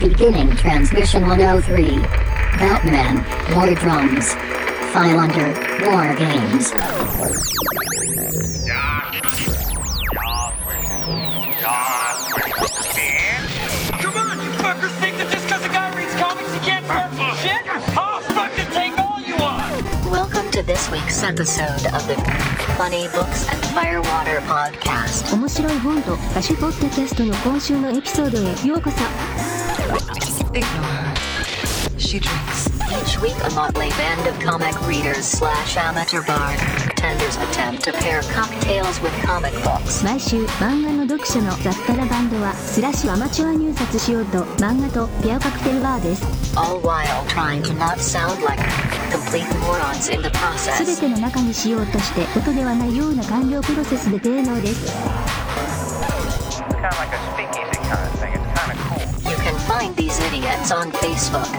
Beginning transmission 103. Batman, War Drums. File under War Games. Come on, you fuckers think that just because a guy reads comics he can't start some shit? I'll fucking take all you want! Welcome to this week's episode of the Funny Books and Firewater Podcast. 面白い本と歌手ポッドキャストの今週のエピソードへようこそ Ignore her. She drinks. Each week, a motley band of comic readers slash amateur bartenders attempt to pair cocktails with comic books. 毎週漫画の読者の雑多なバンドはスラッシュアマチュア入札しようと漫画とペアカクテルバーです all while trying to not sound like complete morons in the すべ process. ての中にしようとして音ではないような完了プロセスで低能です idiots on Facebook,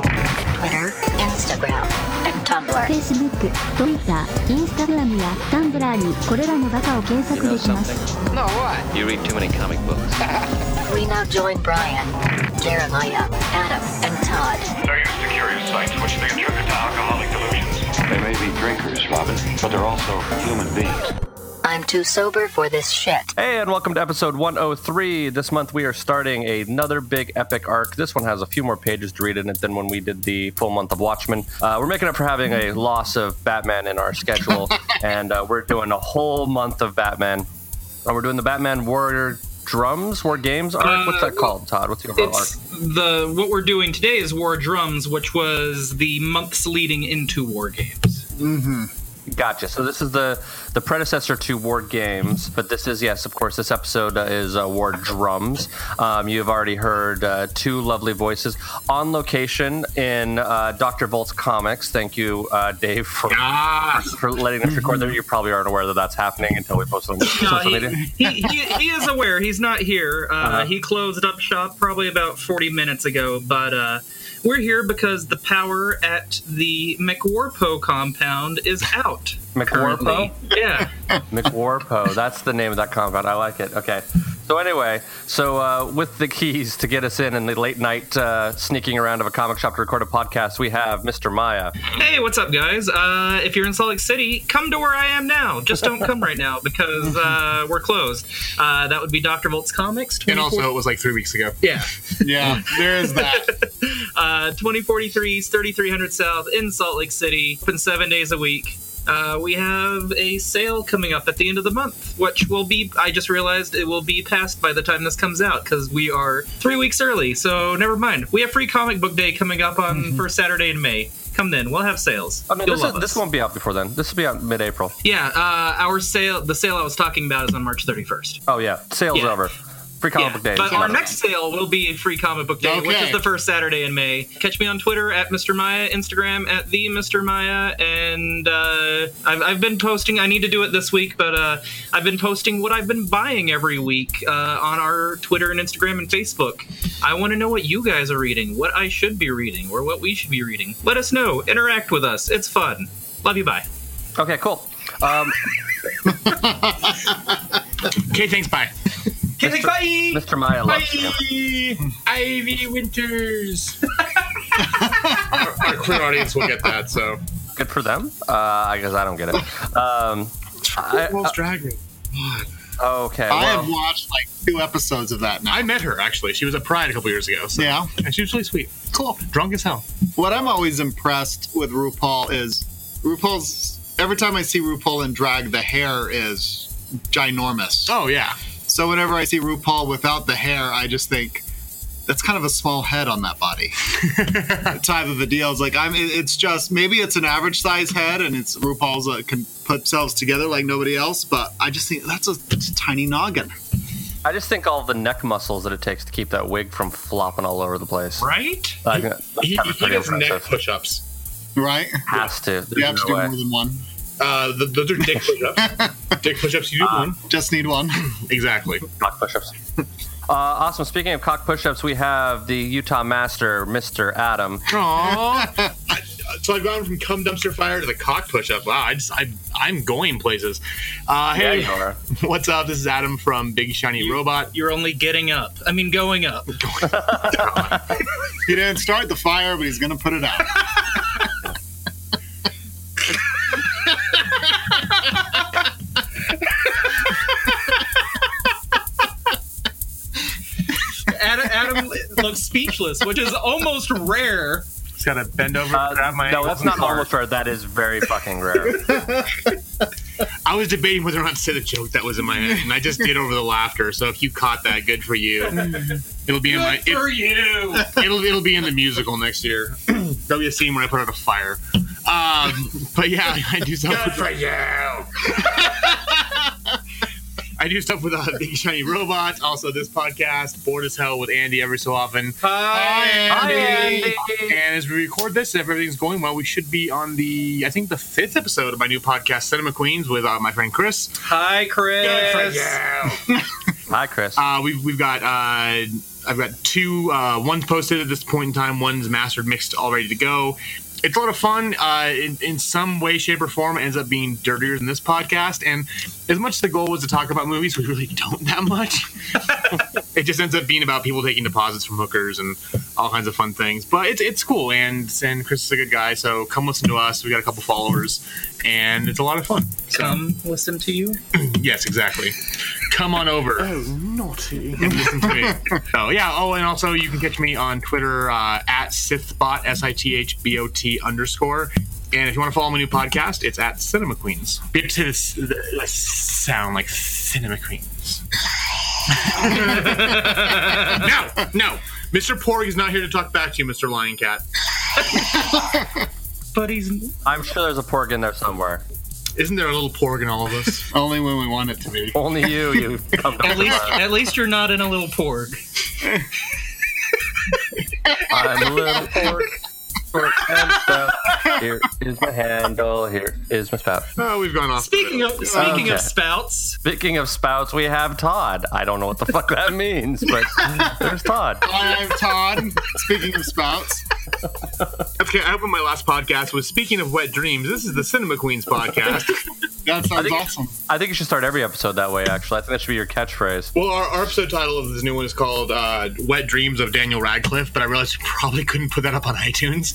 Twitter, Instagram, and Tumblr. Facebook、Twitter、Instagram や Tumblr にこれらのバカを検索できます No, what? You read too many comic books. We now join Brian, Jeremiah, Adam, and Todd. They're used to curious sights which they attribute to alcoholic delusions. They may be drinkers, Robin, but they're also human beings. I'm too sober for this shit. Hey, and welcome to episode 103. This month we are starting another big epic arc. This one has a few more pages to read in it than when we did the full month of Watchmen. Uh, we're making up for having a loss of Batman in our schedule, and uh, we're doing a whole month of Batman. Uh, we're doing the Batman Warrior Drums, War Games arc. What's that called, Todd? What's the overall It's arc? the what we're doing today is War Drums, which was the months leading into War Games. Gotcha. So this is the the predecessor to War Games, but this is yes, of course. This episode uh, is uh, War Drums. Um, you've already heard uh, two lovely voices on location in uh, Doctor Volt's comics. Thank you, uh, Dave, for for letting us record there. You probably aren't aware that that's happening until we post it on social he, media. he, he, he is aware. He's not here. Uh, Uh-huh. He closed up shop probably about 40 minutes ago, but uh, we're here because the power at the McWarpo compound is out. McWarpo? Yeah. McWarpo. That's the name of that compound. I like it. Okay. So anyway, so uh, with the keys to get us in in the late night uh, sneaking around of a comic shop to record a podcast, we have Mr. Maya. Hey, what's up, guys? Uh, if you're in Salt Lake City, come to where I am now. Just don't come right now because uh, we're closed. Uh, that would be Dr. Volt's Comics. And also, it was like three weeks ago. yeah. Yeah, there is that. Uh, 2043 is 3300 South in Salt Lake City. Open seven days a week. Uh, we have a sale coming up at the end of the month, which will be, I just realized it will be passed by the time this comes out because we are three weeks early. So never mind. We have free comic book day coming up on first Saturday in May. Come then, we'll have sales. I mean, this, is, this won't be out before then. This will be out mid-April. Yeah, uh, our sale, the sale I was talking about is on March 31st. Oh yeah, sales Yeah. over. Free comic Yeah, book day. but our next sale will be a free comic book day, which is the first Saturday in May. Catch me on Twitter at Mr. Maya, Instagram at the Mr. Maya, and uh, I've, I've been posting. I need to do it this week, but uh, I've been posting what I've been buying every week uh, on our Twitter and Instagram and Facebook. I want to know what you guys are reading, what I should be reading, or what we should be reading. Let us know. Interact with us. It's fun. Love you. Bye. Okay, cool. Um, Okay, thanks. Bye. Okay, thanks. Bye. Mr. Maya loves you. Ivy Winters. Our clear audience will get that. So, Good for them. Uh, I guess I don't get it. Um, I- RuPaul's Drag Race. okay. I well, have watched like two episodes of that now. I met her actually. She was at Pride a couple years ago. So. Yeah. and she was really sweet. Cool. Drunk as hell. What I'm always impressed with RuPaul is RuPaul's. Every time I see RuPaul in drag, the hair is ginormous. Oh yeah. So whenever I see RuPaul without the hair, I just think that's kind of a small head on that body. type of a deal. It's like I'm. It's just maybe it's an average size head, and it's RuPaul's uh, can put themselves together like nobody else. But I just think that's a, it's a tiny noggin. I just think all the neck muscles that it takes to keep that wig from flopping all over the place. Right? I think that's He, kind he pretty does neck push-ups. Right? Has to. There's You have to do way. more than one. Uh, th- those are dick push-ups. dick push-ups. You do one. Just need one. Exactly. cock push-ups. Uh, awesome. Speaking of cock push-ups, we have the Utah Master, Mr. Adam. Aww. so I've gone from cum dumpster fire to the cock push-up. Wow, I just I I'm going places. Uh, Yeah, hey, you are. what's up? This is Adam from Big Shiny Robot. You're only getting up. I mean, going up. He didn't start the fire, but he's gonna put it out. Looks speechless, which is almost rare. Just gotta bend over, Uh, grab my. no, that's not fart. almost rare. That is very fucking rare. I was debating whether or not to say the joke that was in my head, and I just did over the laughter. So if you caught that, good for you. It'll be in my. Good for you. It'll it'll be in the musical next year. There'll be a scene where I put out a fire. Um, but yeah, I do something. Good for you. I do stuff with uh, Big Shiny Robots. Also, this podcast, Bored as Hell with Andy every so often. Hi, Hi, Andy. And as we record this, if everything's going well, we should be on the, I think, the fifth episode of my new podcast, Cinema Queens, with uh, my friend Chris. Hi, Chris. Hi, Chris. Uh, we've we've got uh, I've got two. Uh, one's posted at this point in time. One's mastered, mixed, all ready to go. It's a lot of fun. Uh, in, in some way, shape, or form, it ends up being dirtier than this podcast. And as much as the goal was to talk about movies, we really don't that much. it just ends up being about people taking deposits from hookers and all kinds of fun things. But it's it's cool. And and Chris is a good guy, so come listen to us. We got a couple followers, and it's a lot of fun. Come listen to you. Yes, exactly. Come on over. Oh, naughty. And listen to me. oh, yeah. Oh, and also you can catch me on Twitter uh, at Sithbot, S I T H B O T underscore. And if you want to follow my new podcast, it's at Cinema Queens. We have to this, this sound like Cinema Queens. no, no. Mr. Porg is not here to talk back to you, Mr. Lion Cat. But he's I'm sure there's a porg in there somewhere. Isn't there a little porg in all of us? Only when we want it to be. Only you, you. at least at least you're not in a little porg. I'm a little porg. Pork and spout. Here is my handle. Here is my spout. Oh, we've gone off. Speaking of speaking Okay. of spouts, Speaking of spouts, we have Todd. I don't know what the fuck that means, but there's Todd. I'm Todd. Speaking of spouts, Okay, I opened my last podcast with speaking of wet dreams. This is the Cinema Queens podcast. that sounds think- awesome. I think you should start every episode that way. Actually, I think that should be your catchphrase. well, our, our episode title of this new one is called uh, "Wet Dreams of Daniel Radcliffe," but I realized we probably couldn't put that up on iTunes,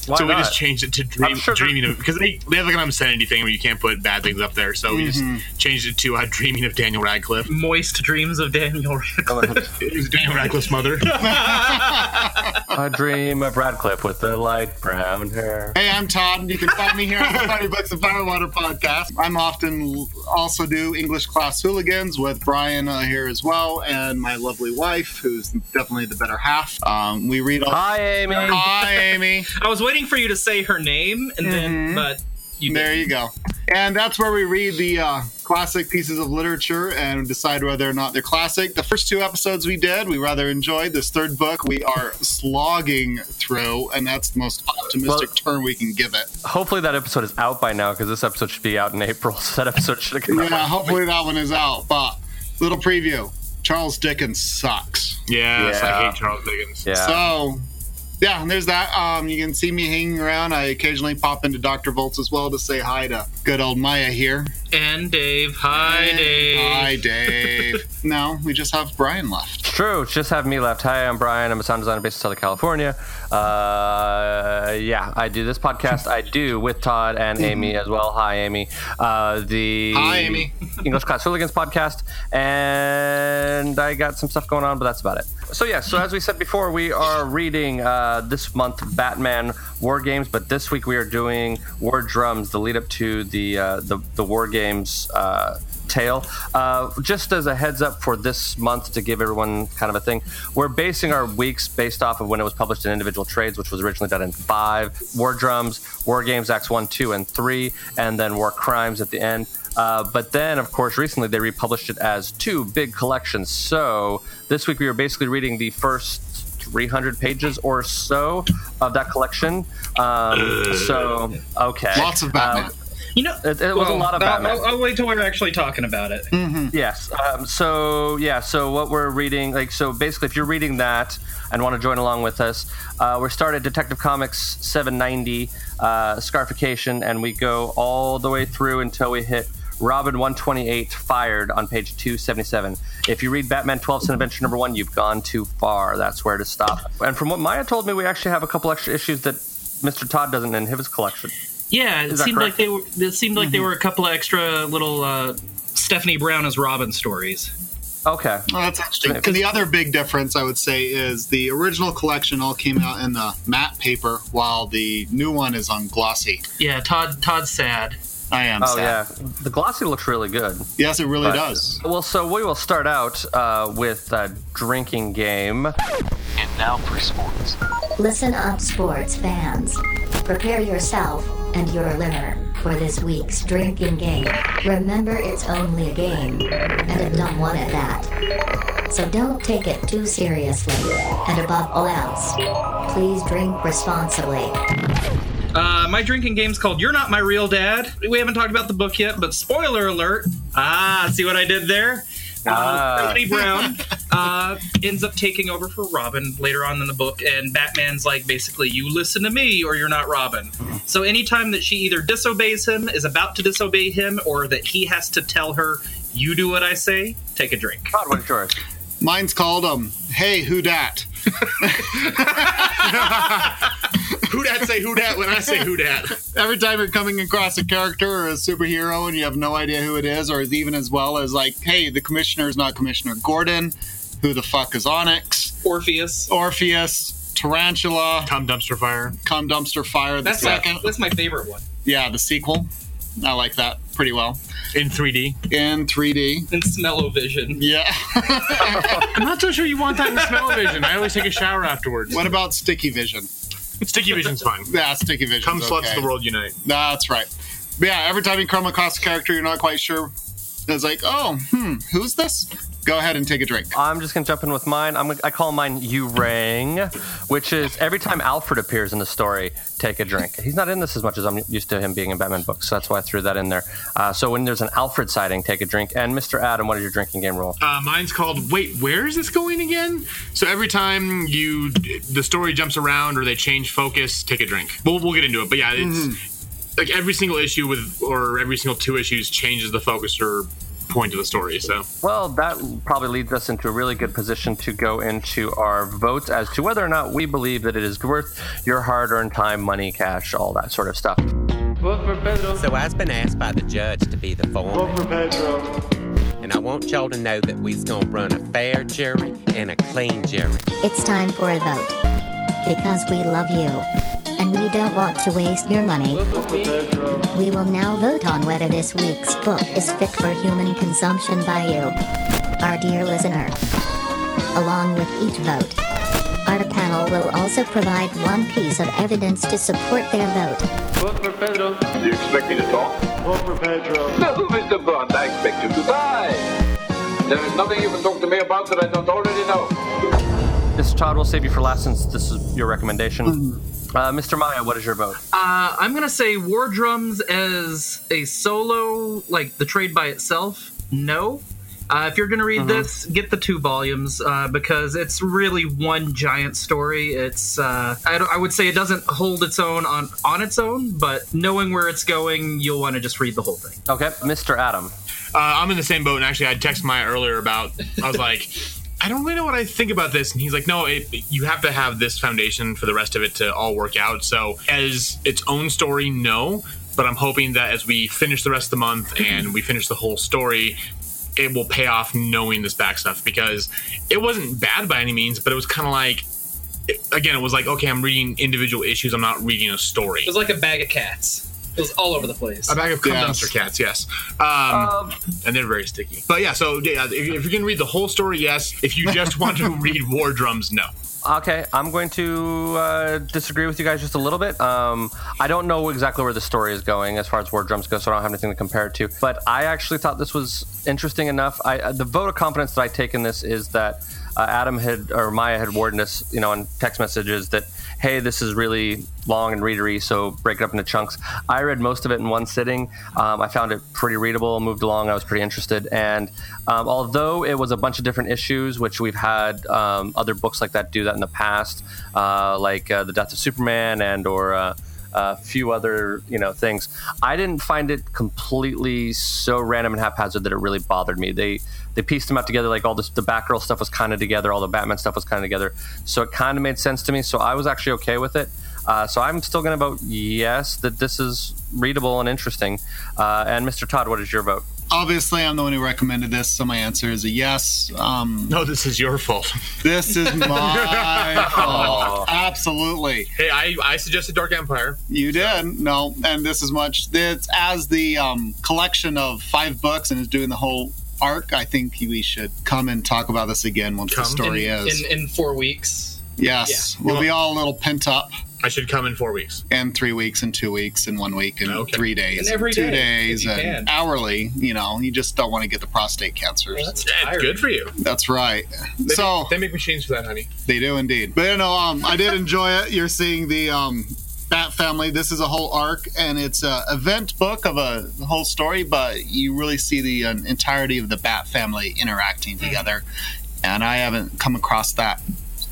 Why so we not? just changed it to dream, sure "Dreaming of" because they, they have like an obscenity thing where you can't put bad things up there, so we just changed it to uh, "Dreaming of Daniel Radcliffe." moist dreams of Daniel Radcliffe. It was Daniel Radcliffe's mother. I dream of Radcliffe with the light brown hair. Hey, I'm Todd. And you can find me here on the Funny Books of Firewater podcast. I'm often also do English class hooligans with Brian uh, here as well, and my lovely wife, who's definitely the better half. Um, we read all. Hi, Amy. Hi, Amy. I was waiting for you to say her name, and then but you There didn't. you go. And that's where we read the uh, classic pieces of literature and decide whether or not they're classic. The first two episodes we did, we rather enjoyed. This third book, we are slogging through, and that's the most optimistic Well- term we can give it. Hopefully that episode is out by now because this episode should be out in April. So that episode should have come out. Yeah, hopefully that one is out. But little preview: Charles Dickens sucks. yes, Yeah. I hate Charles Dickens. Yeah. So. Yeah, and there's that. Um, you can see me hanging around. I occasionally pop into Dr. Volts as well to say hi to good old Maya here. And Dave. Hi, Dave. Hi, Dave. no, we just have Brian left. True. Just have me left. Hi, I'm Brian. I'm a sound designer based in Southern California. Uh, yeah, I do this podcast. I do with Todd and Amy as well. Hi, Amy. Uh, the Hi, Amy. English Class Hooligans podcast, and I got some stuff going on, but that's about it. So yeah, so as we said before, we are reading uh, this month Batman War Games, but this week we are doing War Drums, the lead up to the uh, the, the War Games. Uh, tale. Uh, just as a heads up for this month to give everyone kind of a thing, we're basing our weeks based off of when it was published in individual trades, which was originally done in five War Drums, War Games Acts 1, 2, and 3, and then War Crimes at the end. Uh, but then, of course, recently they republished it as two big collections. So this week we were basically reading the first 300 pages or so of that collection. Um, so, okay. Lots of Batman. Uh, You know, it, it was a lot of I'll- Batman. I'll, I'll wait till we're actually talking about it. Yes. Um, so yeah. So what we're reading, like, so basically, if you're reading that and want to join along with us, uh, we're started Detective Comics 790 uh, Scarification, and we go all the way through until we hit Robin 128 fired on page 277. If you read Batman 12 Cent Adventure number one, you've gone too far. That's where to stop. And from what Maya told me, we actually have a couple extra issues that Mr. Todd doesn't in his collection. Yeah, it Is that seemed like they were. It seemed like they were a couple of extra little uh, Stephanie Brown as Robin stories. Okay. Well, that's interesting. And the other big difference, I would say, is the original collection all came out in the matte paper, while the new one is on glossy. Yeah, Todd. Todd's sad. I am Oh sad. yeah, the glossy looks really good. Yes, it really But- does. Well, so we will start out uh, with a drinking game. And now for sports. Listen up, sports fans. Prepare yourself and your liver for this week's drinking game. Remember, it's only a game, and a dumb one at that. So don't take it too seriously, and above all else, please drink responsibly. Uh, my drinking game's called "You're Not My Real Dad." We haven't talked about the book yet, but spoiler alert! Ah, see what I did there? Uh, Ah. Stephanie Brown uh, ends up taking over for Robin later on in the book, and Batman's like, basically, you listen to me or you're not Robin. So anytime that she either disobeys him, is about to disobey him, or that he has to tell her, you do what I say, take a drink. Todd, what's yours? Mine's called um. Hey, who dat? Who dat say who dat when I say who dat? Every time you're coming across a character or a superhero and you have no idea who it is, or is even as well as like, hey, the commissioner is not Commissioner Gordon. Who the fuck is Onyx? Orpheus. Orpheus, Tarantula, Tom Dumpster Fire. Come Dumpster Fire. The That's my, second, that's my favorite one. yeah, the sequel. I like that pretty well In 3D. in 3D. In Smell-O-Vision. Yeah. I'm not so sure you want that in smell-o-vision. I always take a shower afterwards. what about Sticky Vision? Sticky vision's fine. Yeah, Sticky Vision. Come sluts, the world unite. That's right. But yeah, every time you come across a character you're not quite sure, it's like, oh, hmm, who's this? Go ahead and take a drink. I'm just gonna jump in with mine. I'm I call mine "You Rang," which is every time Alfred appears in the story, take a drink. He's not in this as much as I'm used to him being in Batman books, so that's why I threw that in there. Uh, so when there's an Alfred sighting, take a drink. And Mr. Adam, what is your drinking game rule? Uh, mine's called Wait, where is this going again? So every time you the story jumps around or they change focus, take a drink. We'll, we'll get into it, but yeah, it's like every single issue with or every single two issues changes the focus or point of the story. So Well, that probably leads us into a really good position to go into our votes as to whether or not we believe that it is worth your hard-earned time, money, cash, all that sort of stuff. So I've been asked by the judge to be the foreman. And I want y'all to know that we's gonna run a fair jury and a clean jury. It's time for a vote. Because we love you. And we don't want to waste your money. We will now vote on whether this week's book is fit for human consumption by you, our dear listener. Along with each vote, our panel will also provide one piece of evidence to support their vote. Do you expect me to talk? No, Mr. Bond, I expect you to die. There is nothing you can talk to me about that I don't already know. Mr. Todd, we'll save you for last since this is your recommendation. Mm-hmm. Uh, Mr. Maya, what is your vote? Uh, I'm gonna say War Drums as a solo, like the trade by itself. No. Uh, if you're gonna read this, get the two volumes uh, because it's really one giant story. It's uh, I, don't- I would say it doesn't hold its own on on its own, but knowing where it's going, you'll want to just read the whole thing. Okay, Mr. Adam. uh, I'm in the same boat. And actually, I texted Maya earlier about. I was like. I don't really know what I think about this, and he's like, "No, it, you have to have this foundation for the rest of it to all work out." So, as its own story, no, but I'm hoping that as we finish the rest of the month and we finish the whole story, it will pay off knowing this back stuff because it wasn't bad by any means, but it was kind of like, it- again, it was like, okay, I'm reading individual issues, I'm not reading a story. It was like a bag of cats. It was all over the place. A bag of cum Yes. dumpster cats, yes. Um, and they're very sticky. But yeah, so yeah, if, if you can read the whole story, yes. If you just want to read War Drums, no. Okay, I'm going to uh, disagree with you guys just a little bit. Um, I don't know exactly where the story is going as far as War Drums go, so I don't have anything to compare it to. But I actually thought this was interesting enough. I, uh, the vote of confidence that I take in this is that uh, Adam had or Maya had warned us, you know, in text messages that hey, this is really long and readery, so break it up into chunks. I read most of it in one sitting. Um, I found it pretty readable, moved along. I was pretty interested, and um, although it was a bunch of different issues, which we've had um, other books like that do that in the past, uh, like uh, the Death of Superman and or uh, a few other you know things. I didn't find it completely so random and haphazard that it really bothered me. They they pieced them out together like all this the Batgirl stuff was kind of together, all the Batman stuff was kind of together, so it kind of made sense to me. So I was actually okay with it. Uh, so I'm still going to vote yes that this is readable and interesting. Uh, and Mr. Todd, what is your vote? Obviously, I'm the one who recommended this, so my answer is a yes. Um, no, this is your fault. This is my fault. Absolutely. Hey, I, I suggested Dark Empire. You did. No, and this is much. It's as the um, collection of five books and is doing the whole arc. I think we should come and talk about this again once the story in, is. in in four weeks. yes, Yeah. we'll be all a little pent up. I should come in four weeks. And three weeks, and two weeks, and one week, and Okay. three days, And every two day, days, and can. hourly. You know, you just don't want to get the prostate cancers. that's Yeah, good for you. That's right. They, so make, they make machines for that, honey. They do indeed. But you know, um, I did enjoy it. You're seeing the um, Bat Family. This is a whole arc, and it's a event book of a whole story. But you really see the uh, entirety of the Bat Family interacting together, and I haven't come across that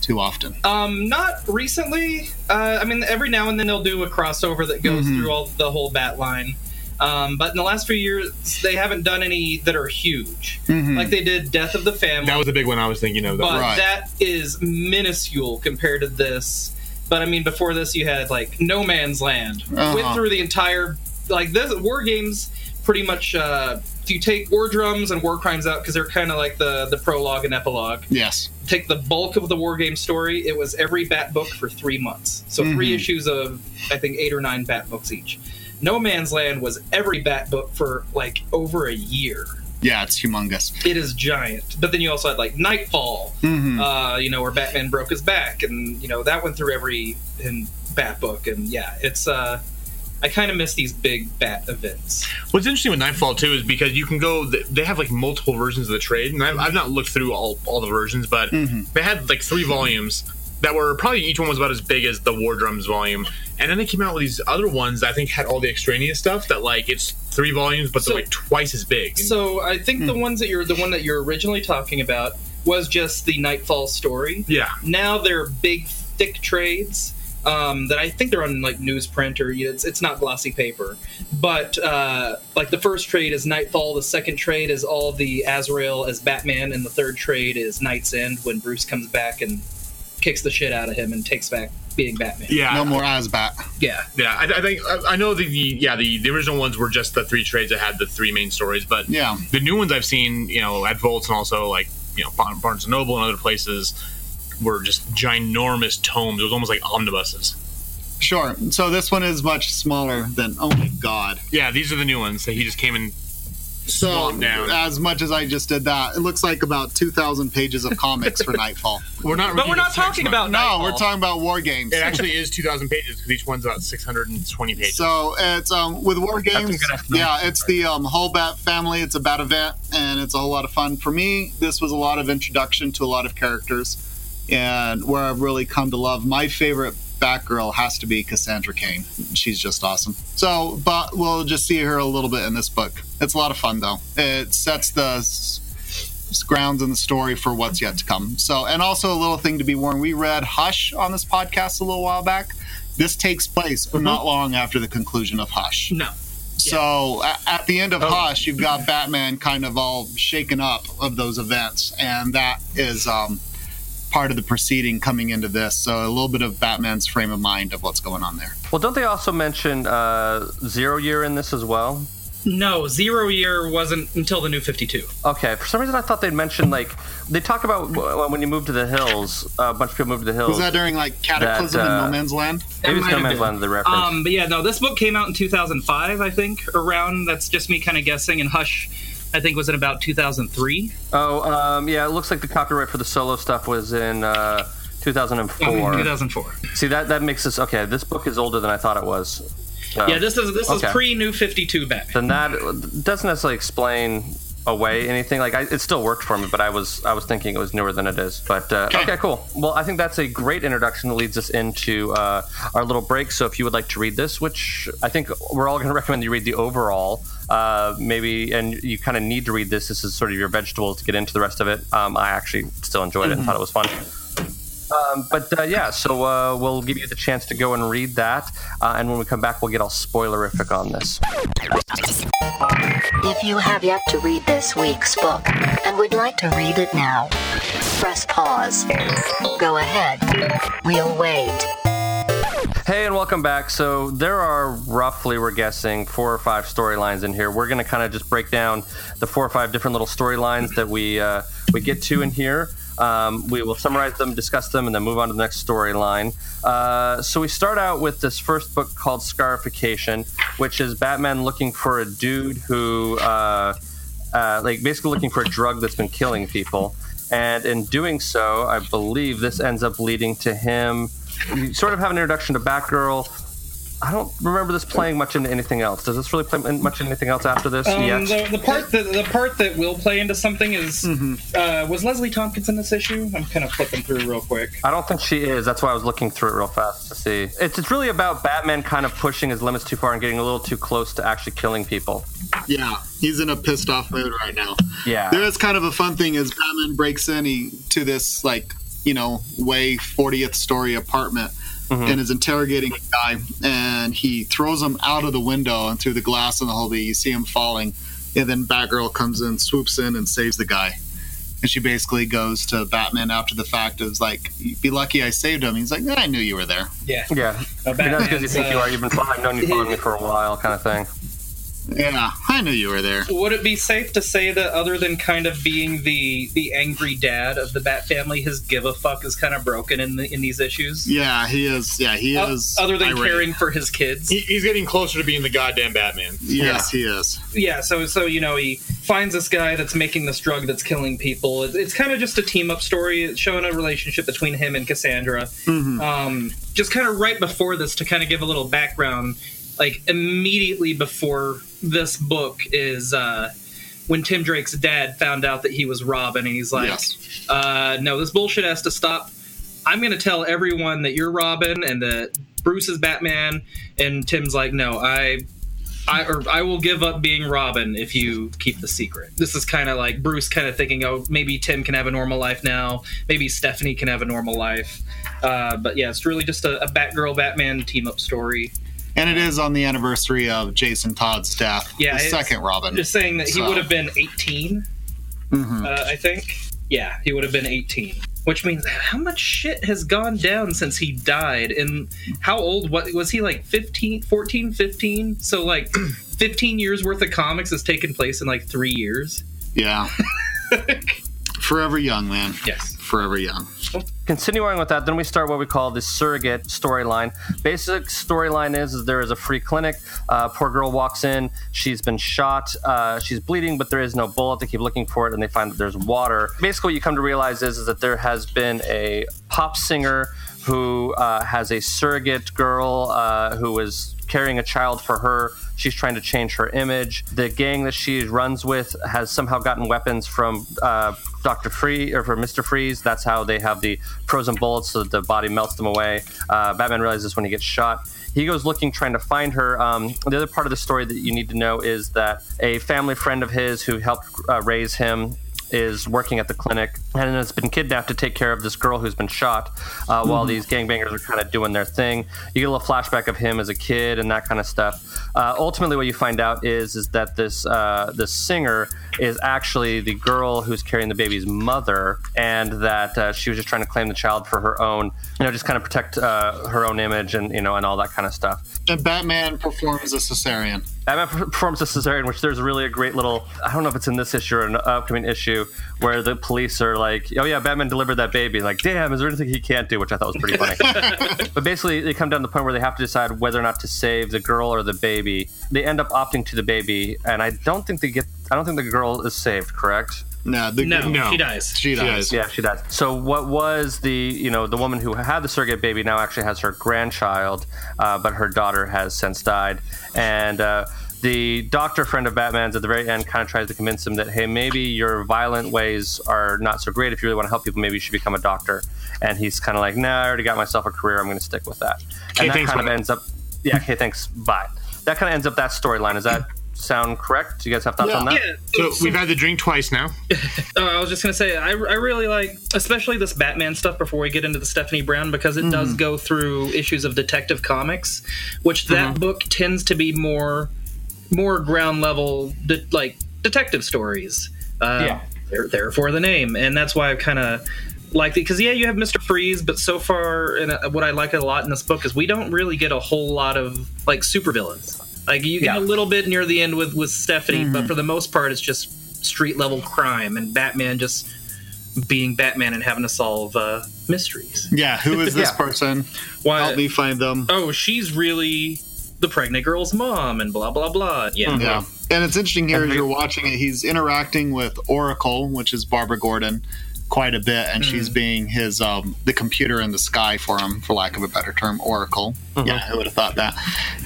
too often. Um, not recently. Uh, I mean, every now and then they'll do a crossover that goes Mhm. through all the whole bat line. Um, but in the last few years, they haven't done any that are huge. Mhm. Like they did Death of the Family. That was the big one I was thinking of. but Right. that is minuscule compared to this. But I mean, before this, you had like No Man's Land. Uh-huh. Went through the entire like this war games. Pretty much, uh, you take War Drums and War Crimes out because they're kind of like the the prologue and epilogue. Yes. Take the bulk of the war game story. It was every Bat book for three months, so three Mhm. issues of I think eight or nine Bat books each. No Man's Land was every Bat book for like over a year. Yeah, it's humongous. It is giant. But then you also had like Knightfall, Mhm. uh, you know, where Batman broke his back, and you know that went through every in Bat book, and yeah, it's. uh I kind of miss these big Bat events. What's interesting with Knightfall too is because you can go. They have like multiple versions of the trade, and I've, I've not looked through all, all the versions, but mm-hmm. they had like three volumes that were probably each one was about as big as the War Drums volume, and then they came out with these other ones that I think had all the extraneous stuff that like it's three volumes, but So- they're like twice as big. So I think the hmm. ones that you're the one that you're originally talking about was just the Knightfall story. yeah, Now they're big, thick trades um, that I think they're on like newsprint or it's it's not glossy paper. But uh, like the first trade is Knightfall, the second trade is all the Azrael as Batman, and the third trade is KnightsEnd when Bruce comes back and kicks the shit out of him and takes back being Batman. yeah, No more AzBat. Yeah. Yeah, I, I think I, I know the, the yeah the, the original ones were just the three trades that had the three main stories, but Yeah. the new ones I've seen, you know, at Volts and also like you know Barnes and Noble and other places were just ginormous tomes. It was almost like omnibuses. Sure. So this one is much smaller than. Oh my god. Yeah, these are the new ones that he just came and So swamped down. as much as I just did that, it looks like about two thousand pages of comics for Knightfall. we're not. But we're not talking next about one. No, Knightfall. we're talking about war games. It actually is two thousand pages because each one's about six hundred and twenty pages. So it's um with war games. Yeah, it's the um, whole bat family. It's a bat event, and it's a whole lot of fun. For me, this was a lot of introduction to a lot of characters, and where I've really come to love. My favorite Batgirl has to be Cassandra Cain. She's just awesome. So, but we'll just see her a little bit in this book. It's a lot of fun though. It sets the grounds and the story for what's yet to come. So, and also a little thing to be warned: we read Hush on this podcast a little while back. This takes place not long after the conclusion of Hush. No. So at the end of Hush, you've got Batman kind of all shaken up of those events, and that is um, part of the proceeding coming into this. So a little bit of Batman's frame of mind of what's going on there. Well, don't they also mention uh, Zero Year in this as well? No, Zero Year wasn't until the New Fifty Two. Okay, for some reason I thought they'd mentioned like they talk about when you move to the hills. a bunch of people move to the hills. Was that during like Cataclysm That, in uh, No Man's Land? Maybe it's might No have Man's been. Land the reference. Um, but yeah, no, this book came out in 2005, I think. Around that's just me kind of guessing. And Hush, I think was in about 2003. oh, um, yeah, it looks like the copyright for the solo stuff was in uh, 2004. I mean, 2004. See that that makes this okay. This book is older than I thought it was. So- Yeah, this is this Okay. is pre New 52 Batman. then that doesn't necessarily explain away anything. Like I, it still worked for me, but I was I was thinking it was newer than it is. But uh, okay. cool. Well, I think that's a great introduction that leads us into uh, our little break. So if you would like to read this, which I think we're all going to recommend you read the overall, uh, maybe, and you kind of need to read this. This is sort of your vegetable to get into the rest of it. Um, I actually still enjoyed it and thought it was fun. Um, but uh, yeah, so uh, we'll give you the chance to go and read that, uh, and when we come back, we'll get all spoilerific on this. If you have yet to read this week's book and would like to read it now, press pause. Go ahead. We'll wait. Hey, and welcome back. So there are roughly, we're guessing, four or five storylines in here. We're going to kind of just break down the four or five different little storylines that we uh, we get to in here. Um, we will summarize them, discuss them, and then move on to the next storyline. Uh, so we start out with this first book called Scarification, which is Batman looking for a dude who, uh, uh, like, basically looking for a drug that's been killing people. And in doing so, I believe this ends up leading to him. You sort of have an introduction to Batgirl. I don't remember this playing much into anything else. Does this really play much into anything else after this? Um, yet? the, the part that the part that will play into something is uh, was Leslie Tompkins in this issue? I'm kind of flipping through real quick. I don't think she is. That's why I was looking through it real fast to see. It's, it's really about Batman kind of pushing his limits too far and getting a little too close to actually killing people. Yeah, he's in a pissed off mood right now. Yeah. There is kind of a fun thing as Batman breaks in he, to this like you know way 40th story apartment Mhm. and is interrogating a guy and he throws him out of the window and through the glass in the hallway you see him falling and then Batgirl comes in swoops in and saves the guy and she basically goes to Batman after the fact is like be lucky I saved him he's like I knew you were there Yeah. Yeah. Uh, You're because you Batman's, think you uh, are. You've been following, I've known you following me for a while, kind of thing. Yeah I knew you were there Would it be safe to say that other than kind of being the the angry dad of the Bat family, his give a fuck is kind of broken in the, in these issues? yeah he is yeah he O- is other than irate. caring for his kids. He, he's getting closer to being the goddamn Batman. yes he is yeah so so you know he finds this guy that's making this drug that's killing people It- it's kind of just a team up story it's showing a relationship between him and cassandra Mhm. um, just kind of right before this to kind of give a little background like immediately before this book is uh, when tim drake's dad found out that he was robin and he's like Yes. uh, no this bullshit has to stop i'm going to tell everyone that you're robin and that bruce is batman and tim's like no i I, or I will give up being Robin if you keep the secret. This is kind of like Bruce kind of thinking, oh, maybe Tim can have a normal life now. Maybe Stephanie can have a normal life. Uh, but yeah, it's really just a, a Batgirl Batman team up story. And it is on the anniversary of Jason Todd's death. Yeah, the second Robin. Just saying that he So- would have been 18, Mhm. uh, I think. Yeah, he would have been 18. Which means how much shit has gone down since he died? And how old what was he like 15, 14, 15? So like 15 years worth of comics has taken place in like 3 years. Yeah. Forever young, man. Yes. Forever young. Continuing with that, then we start what we call the surrogate storyline. Basic storyline is, is there is a free clinic. Uh, poor girl walks in. She's been shot. Uh, she's bleeding, but there is no bullet. They keep looking for it, and they find that there's water. Basically, what you come to realize is, is that there has been a pop singer who uh, has a surrogate girl uh, who is carrying a child for her. She's trying to change her image. The gang that she runs with has somehow gotten weapons from uh, Doctor Free or for Mister Freeze. That's how they have the frozen bullets, so that the body melts them away. Uh, Batman realizes when he gets shot. He goes looking, trying to find her. Um, the other part of the story that you need to know is that a family friend of his who helped uh, raise him is working at the clinic and has been kidnapped to take care of this girl who's been shot uh, while these gangbangers are kind of doing their thing. You get a little flashback of him as a kid and that kind of stuff. Uh, ultimately, what you find out is is that this uh, this singer is actually the girl who's carrying the baby's mother, and that uh, she was just trying to claim the child for her own, you know, just kind of protect uh, her own image and you know and all that kind of stuff. And Batman performs a cesarean. Batman performs a cesarean, which there's really a great little. I don't know if it's in this issue or an upcoming issue where the police are like, "Oh yeah, Batman delivered that baby." Like, damn, is there anything he can't do? Which I thought was pretty funny. but basically, they come down to the point where they have to decide whether or not to save the girl or the baby. They end up opting to the baby, and I don't think they get. I don't think the girl is saved. Correct? No, the, No, No. she dies. She dies. Yeah, she does. So what was the you know the woman who had the surrogate baby now actually has her grandchild, uh, but her daughter has since died, and. Uh, the doctor friend of Batman's at the very end kind of tries to convince him that hey maybe your violent ways are not so great if you really want to help people maybe you should become a doctor and he's kind of like nah I already got myself a career I'm going to stick with that Okay, and that thanks, kind of ends up yeah okay thanks bye that kind of ends up that storyline is that sound correct? Do you guys have thoughts on that? Yeah. So we've had the drink twice now. Uh, I was just gonna say, I, I really like, especially this Batman stuff before we get into the Stephanie Brown, because it does go through issues of Detective Comics, which that book tends to be more, more ground level, de- like detective stories. Uh, Yeah. There, therefore the name, and that's why I kind of like it because yeah, you have Mister Freeze, but so far, and uh, what I like a lot in this book is we don't really get a whole lot of like supervillains. Like you get Yeah. a little bit near the end with with Stephanie, but for the most part, it's just street level crime and Batman just being Batman and having to solve uh, mysteries. Yeah, who is this Yeah. person? Why? Help me find them. Oh, she's really the pregnant girl's mom, and blah blah blah. Yeah, Yeah. And it's interesting here as you're watching it, he's interacting with Oracle, which is Barbara Gordon, quite a bit, and she's being his um the computer in the sky for him, for lack of a better term, Oracle. Yeah, who would have thought that?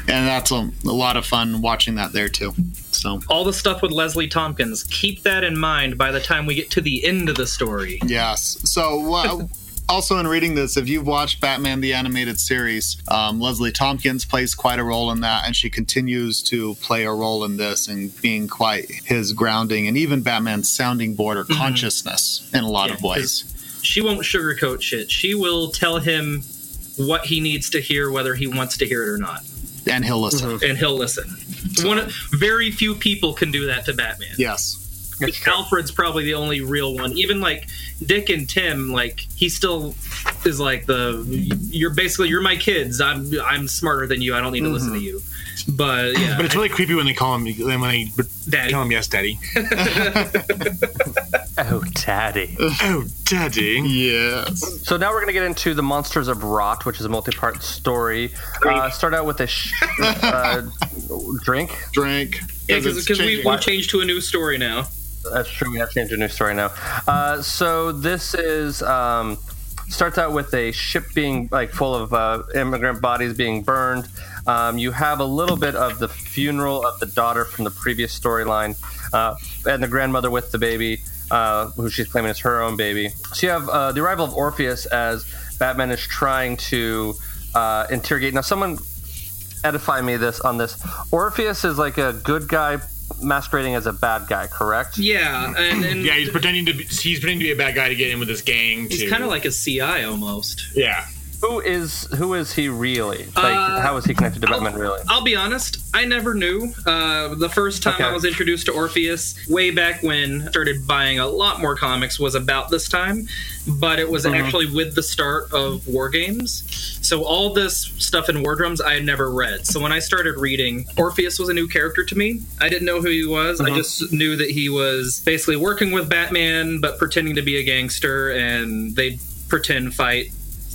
And that's a, a lot of fun watching that there too. So all the stuff with Leslie Tompkins. Keep that in mind by the time we get to the end of the story. Yes. So, uh, also in reading this, if you've watched Batman the Animated Series, um, Leslie Tompkins plays quite a role in that, and she continues to play a role in this and being quite his grounding and even Batman's sounding board or consciousness in a lot Yeah, of ways. She won't sugarcoat shit. She will tell him what he needs to hear, whether he wants to hear it or not, And he'll listen. and he'll listen. One, very few people can do that to Batman. Yes. Alfred's probably the only real one. Even like Dick and Tim, like he still is like the you're basically you're my kids. I'm I'm smarter than you. I don't need to listen to you. But yeah, But it's really creepy when they call him when they Daddy. tell him yes, daddy. Oh, daddy. oh, daddy. Yes. So now we're going to get into the Monsters of Rot, which is a multi-part story. Uh, start out with a sh- uh, drink. Drink. yeah, because we changing. we changed to a new story now. That's true. We have to change a new story now. Uh, so this is um, starts out with a ship being like full of uh, immigrant bodies being burned. Um, you have a little bit of the funeral of the daughter from the previous storyline, uh, and the grandmother with the baby, uh, who she's claiming is her own baby. So you have uh, the arrival of Orpheus as Batman is trying to uh, interrogate. Now, someone edify me this on this. Orpheus is like a good guy masquerading as a bad guy, correct? Yeah, and, and Yeah, he's pretending to be, he's pretending to be a bad guy to get in with this gang. he's kind of like a CI almost. yeah. Who is who is he really? Like, Uh, how is he connected to Batman really? I'll be honest, I never knew. Uh, the first time Okay. I was introduced to Orpheus, way back when I started buying a lot more comics, was about this time, but it was actually with the start of War Games. So all this stuff in War Drums I had never read. So when I started reading, Orpheus was a new character to me. I didn't know who he was. I just knew that he was basically working with Batman, but pretending to be a gangster, and they pretend fight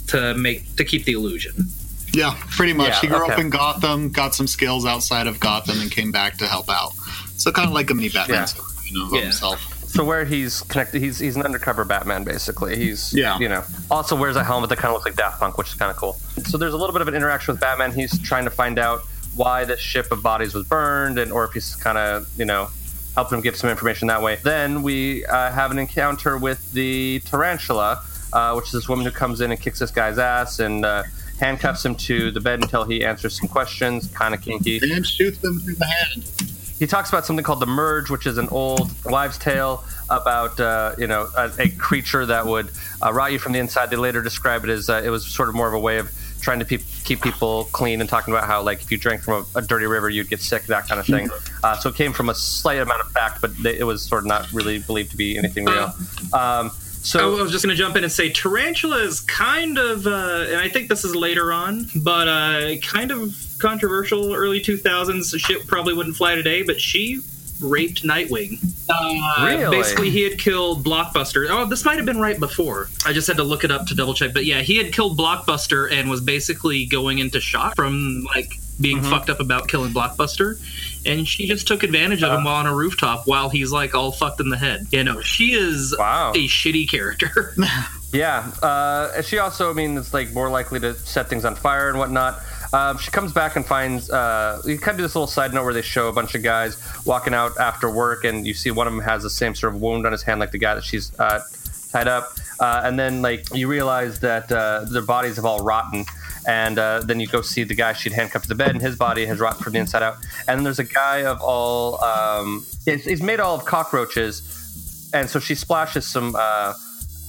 to make to keep the illusion. Yeah, pretty much. Yeah, he grew okay. up in Gotham, got some skills outside of Gotham, and came back to help out. So kind of like a mini Batman Yeah. story, you know, of Yeah. himself. So where he's connected, he's he's an undercover Batman basically. He's Yeah. you know also wears a helmet that kind of looks like Daft Punk, which is kind of cool. So there's a little bit of an interaction with Batman. He's trying to find out why this ship of bodies was burned, and Orpheus kind of you know helped him give some information that way. Then we uh, have an encounter with the tarantula, uh, which is this woman who comes in and kicks this guy's ass and. Uh, Handcuffs him to the bed until he answers some questions. Kind of kinky. And shoots them through the hand. he talks about something called the merge, which is an old wives' tale about uh, you know a, a creature that would uh, rot you from the inside. They later describe it as uh, it was sort of more of a way of trying to pe- keep people clean and talking about how like if you drank from a, a dirty river you'd get sick, that kind of thing. Uh, so it came from a slight amount of fact, but they, it was sort of not really believed to be anything real. Um, so I was just going to jump in and say Tarantula is kind of, uh, and I think this is later on, but uh, kind of controversial. Early 2000s, the shit probably wouldn't fly today, but she raped Nightwing. Uh, Really? Basically, he had killed Blockbuster. Oh, this might have been right before. I just had to look it up to double check. But yeah, he had killed Blockbuster and was basically going into shock from like being Mm-hmm. fucked up about killing Blockbuster. And she just took advantage of him while on a rooftop while he's like all fucked in the head. You know, she is Wow. a shitty character. Yeah, uh, and she also, I mean, is like more likely to set things on fire and whatnot. Um, she comes back and finds. Uh, you kind of do this little side note where they show a bunch of guys walking out after work, and you see one of them has the same sort of wound on his hand, like the guy that she's uh, tied up. Uh, and then, like, you realize that uh, their bodies have all rotten, And uh, then you go see the guy she'd handcuffed to the bed, and his body has rotted from the inside out. And then there's a guy of all, um, he's, he's made all of cockroaches, and so she splashes some uh,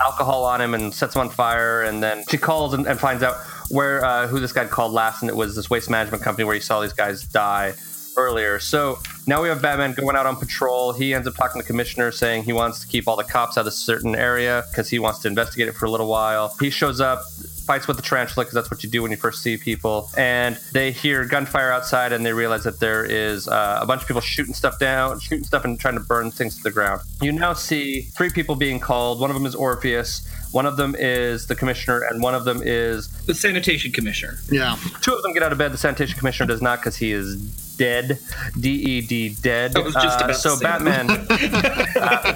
alcohol on him and sets him on fire. And then she calls and, and finds out where uh, who this guy called last, and it was this waste management company where you saw these guys die earlier. So now we have Batman going out on patrol. He ends up talking to the commissioner, saying he wants to keep all the cops out of a certain area because he wants to investigate it for a little while. He shows up. Fights with the tarantula because that's what you do when you first see people, and they hear gunfire outside, and they realize that there is uh, a bunch of people shooting stuff down, shooting stuff, and trying to burn things to the ground. You now see three people being called. One of them is Orpheus, one of them is the commissioner, and one of them is the sanitation commissioner. Yeah. Two of them get out of bed. The sanitation commissioner does not because he is dead. D E D dead. Uh, so Batman.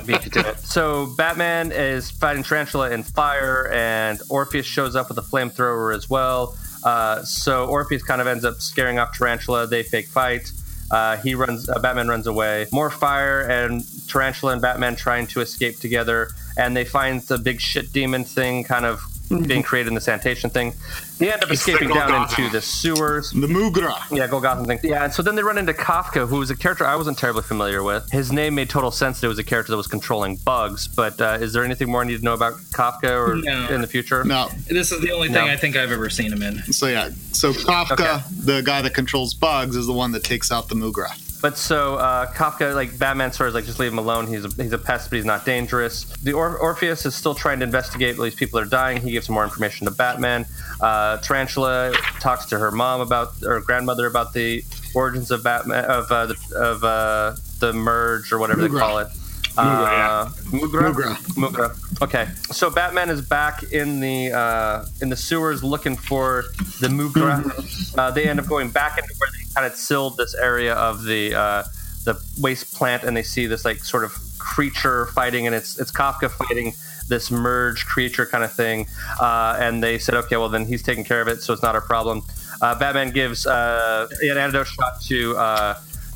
Beat you to it. So Batman is fighting Tarantula in fire, and Orpheus shows up with a flamethrower as well. Uh, so Orpheus kind of ends up scaring off Tarantula. They fake fight. Uh, he runs. Uh, Batman runs away. More fire, and Tarantula and Batman trying to escape together. And they find the big shit demon thing kind of being created in the sanitation thing. They end up It's escaping down Golgotha. into the sewers. The Mugra. Yeah, Golgotha thing. Yeah, and so then they run into Kafka, who was a character I wasn't terribly familiar with. His name made total sense that it was a character that was controlling bugs. But uh, is there anything more I need to know about Kafka or No. in the future? No. This is the only thing No. I think I've ever seen him in. So yeah, so Kafka, the guy that controls bugs, is the one that takes out the Mugra. But so uh, Kafka, like Batman, sort of like just leave him alone. He's a, he's a pest, but he's not dangerous. The or- Orpheus is still trying to investigate. These people are dying. He gives more information to Batman. Uh, Tarantula talks to her mom about or grandmother about the origins of Batman of uh, the of uh, the merge or whatever they call it. Mugra. Uh, Mugra? Mugra. Mugra. Okay, so Batman is back in the uh, in the sewers looking for the Mugra. Uh, they end up going back into where they kind of sealed this area of the uh, the waste plant, and they see this like sort of creature fighting, and it's it's Kafka fighting this merge creature kind of thing. Uh, and they said, okay, well then he's taking care of it, so it's not our problem. Uh, Batman gives uh, an antidote shot to. Uh,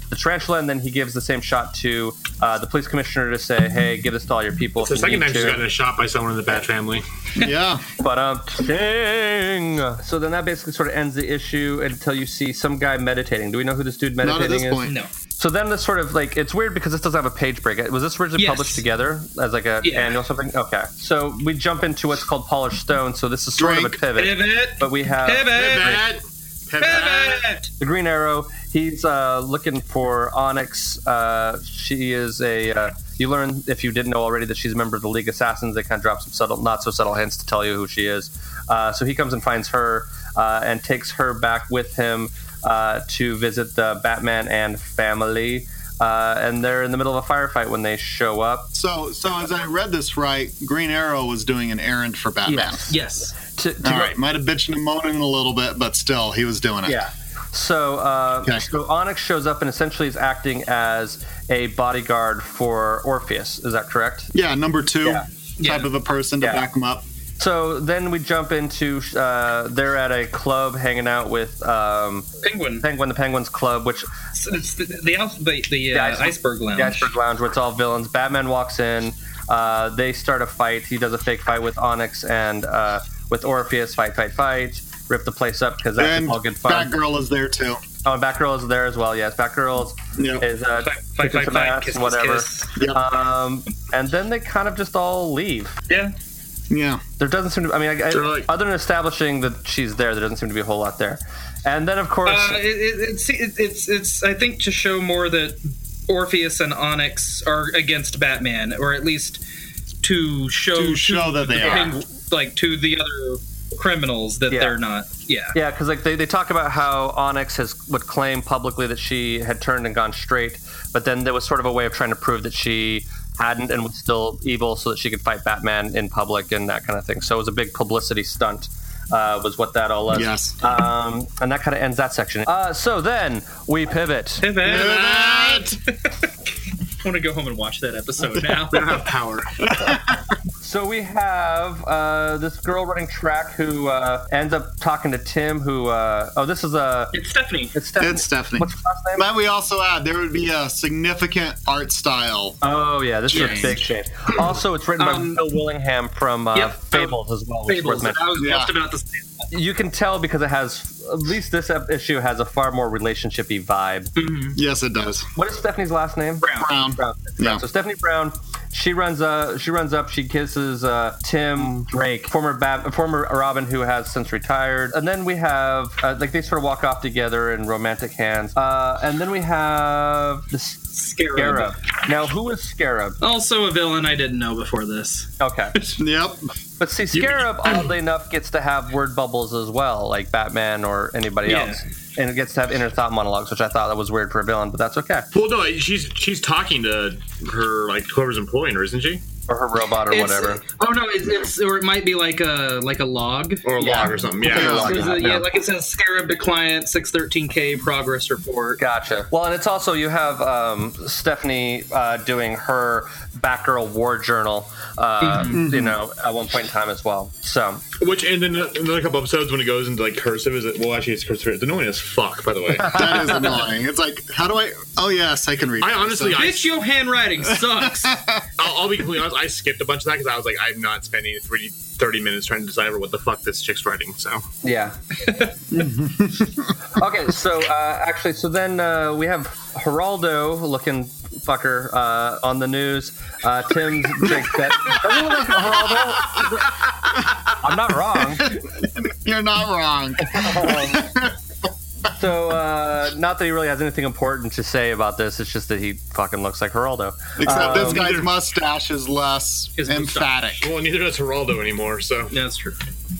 the tarantula, and then he gives the same shot to uh, the police commissioner to say, "Hey, give this to all your people." It's the second need time she's to." gotten shot by someone in the Bat family. Yeah. But um, ding. So then that basically sort of ends the issue until you see some guy meditating. Do we know who this dude Not meditating at this is? point. No. So then this sort of like it's weird because this doesn't have a page break. Was this originally Yes. published together as like a Yeah. annual something? Okay. So we jump into what's called polished stone. So this is sort of a pivot. Pivot. But we have Pivot. Pivot. Pivot. the Green Arrow. He's uh, looking for Onyx. Uh, she is a. Uh, you learn if you didn't know already that she's a member of the League Assassins. They kind of drop some subtle, not so subtle hints to tell you who she is. Uh, so he comes and finds her uh, and takes her back with him uh, to visit the Batman and family. Uh, and they're in the middle of a firefight when they show up. So, so as I read this right, Green Arrow was doing an errand for Batman. Yes. Yes. To, to All go- right, might have bitching and moaning a little bit, but still, he was doing it. Yeah. So, uh, Okay. so Onyx shows up and essentially is acting as a bodyguard for Orpheus. Is that correct? Yeah, number two Yeah. type Yeah. of a person to Yeah. back him up. So then we jump into uh, they're at a club hanging out with um, Penguin. Penguin, the Penguins Club, which It's, it's the the, alph- the, the, uh, iceberg- iceberg lounge. the Iceberg Lounge, where it's all villains. Batman walks in. Uh, they start a fight. He does a fake fight with Onyx and uh, with Orpheus. Fight, fight, fight. Rip the place up because that's And all good fun. Batgirl is there too. Oh, and Batgirl is there as well. Yes, Batgirl Yeah. is uh, Fight, fight, fight, fight, ass kiss, and whatever. kiss, Yeah. Um, and then they kind of just all leave. Yeah. Yeah. There doesn't seem to. I mean, I, I- like- other than establishing that she's there, there doesn't seem to be a whole lot there. And then, of course, Uh, it, it, it's, it, it's it's I think to show more that Orpheus and Onyx are against Batman, or at least to show To show that they the are. Like to the other criminals that Yeah. they're not. Yeah. yeah, because like they, they talk about how Onyx has would claim publicly that she had turned and gone straight, but then there was sort of a way of trying to prove that she hadn't and was still evil, so that she could fight Batman in public and that kind of thing. So it was a big publicity stunt. Uh, was what that all was. Yes. Um, and that kind of ends that section. Uh, so then we pivot. Pivot. Pivot! I want to go home and watch that episode now. They don't have power. So we have uh, this girl running track who uh, ends up talking to Tim. Who? Uh, oh, this is a. It's Stephanie. It's Stephanie. It's Stephanie. What's her last name? Might we also add there would be a significant art style. Oh yeah, this is a big change. Also, it's written Um, by Bill Willingham from uh, yep. Fables as well. Fables. worth I was Yeah. just about to say that. You can tell because it has at least this issue has a far more relationshipy vibe. Yes, it does. What is Stephanie's last name? Brown. Brown. Yeah. So Stephanie Brown, she runs uh she runs up, she kisses uh Tim Drake, former Bat, former Robin who has since retired. And then we have uh, like they sort of walk off together in romantic hands. Uh and then we have the Scarab. Scarab. Now who is Scarab? Also a villain I didn't know before this. Okay. Yep. But see, Scarab, oddly enough, gets to have word bubbles as well, like Batman or anybody Yeah. else. And it gets to have inner thought monologues, which I thought that was weird for a villain, but that's okay. Well, no, she's she's talking to her like whoever's employing her, isn't she? Or her robot or It's- whatever. Oh no, it's, it's or it might be like a like a log. Or a Yeah. log or something. It's a Yeah. log. There's a- yeah. yeah, like it says Scarab to client 613k progress report. Gotcha. Well, and it's also you have um, Stephanie uh, doing her Batgirl War Journal, uh, you know, at one point in time as well. So Which and then another couple episodes when it goes into like cursive is it? Well, actually, it's cursive. It's annoying as fuck, by the way. That is annoying. It's like, how do I? Oh yes, I can read. I honestly, I, Bitch, your handwriting sucks. I'll, I'll be completely honest. I skipped a bunch of that because I was like, I'm not spending 30, 30 minutes trying to decipher what the fuck this chick's writing. So yeah. okay, so uh, actually, so then uh, we have Geraldo looking fucker uh, on the news. Uh, Tim's Drake's bet. Doesn't it look like Geraldo? I'm not wrong. You're not wrong. So, uh, not that he really has anything important to say about this. It's just that he fucking looks like Geraldo. Except this Um, guy's mustache is less His emphatic. well, neither does Geraldo anymore. So Yeah, that's true.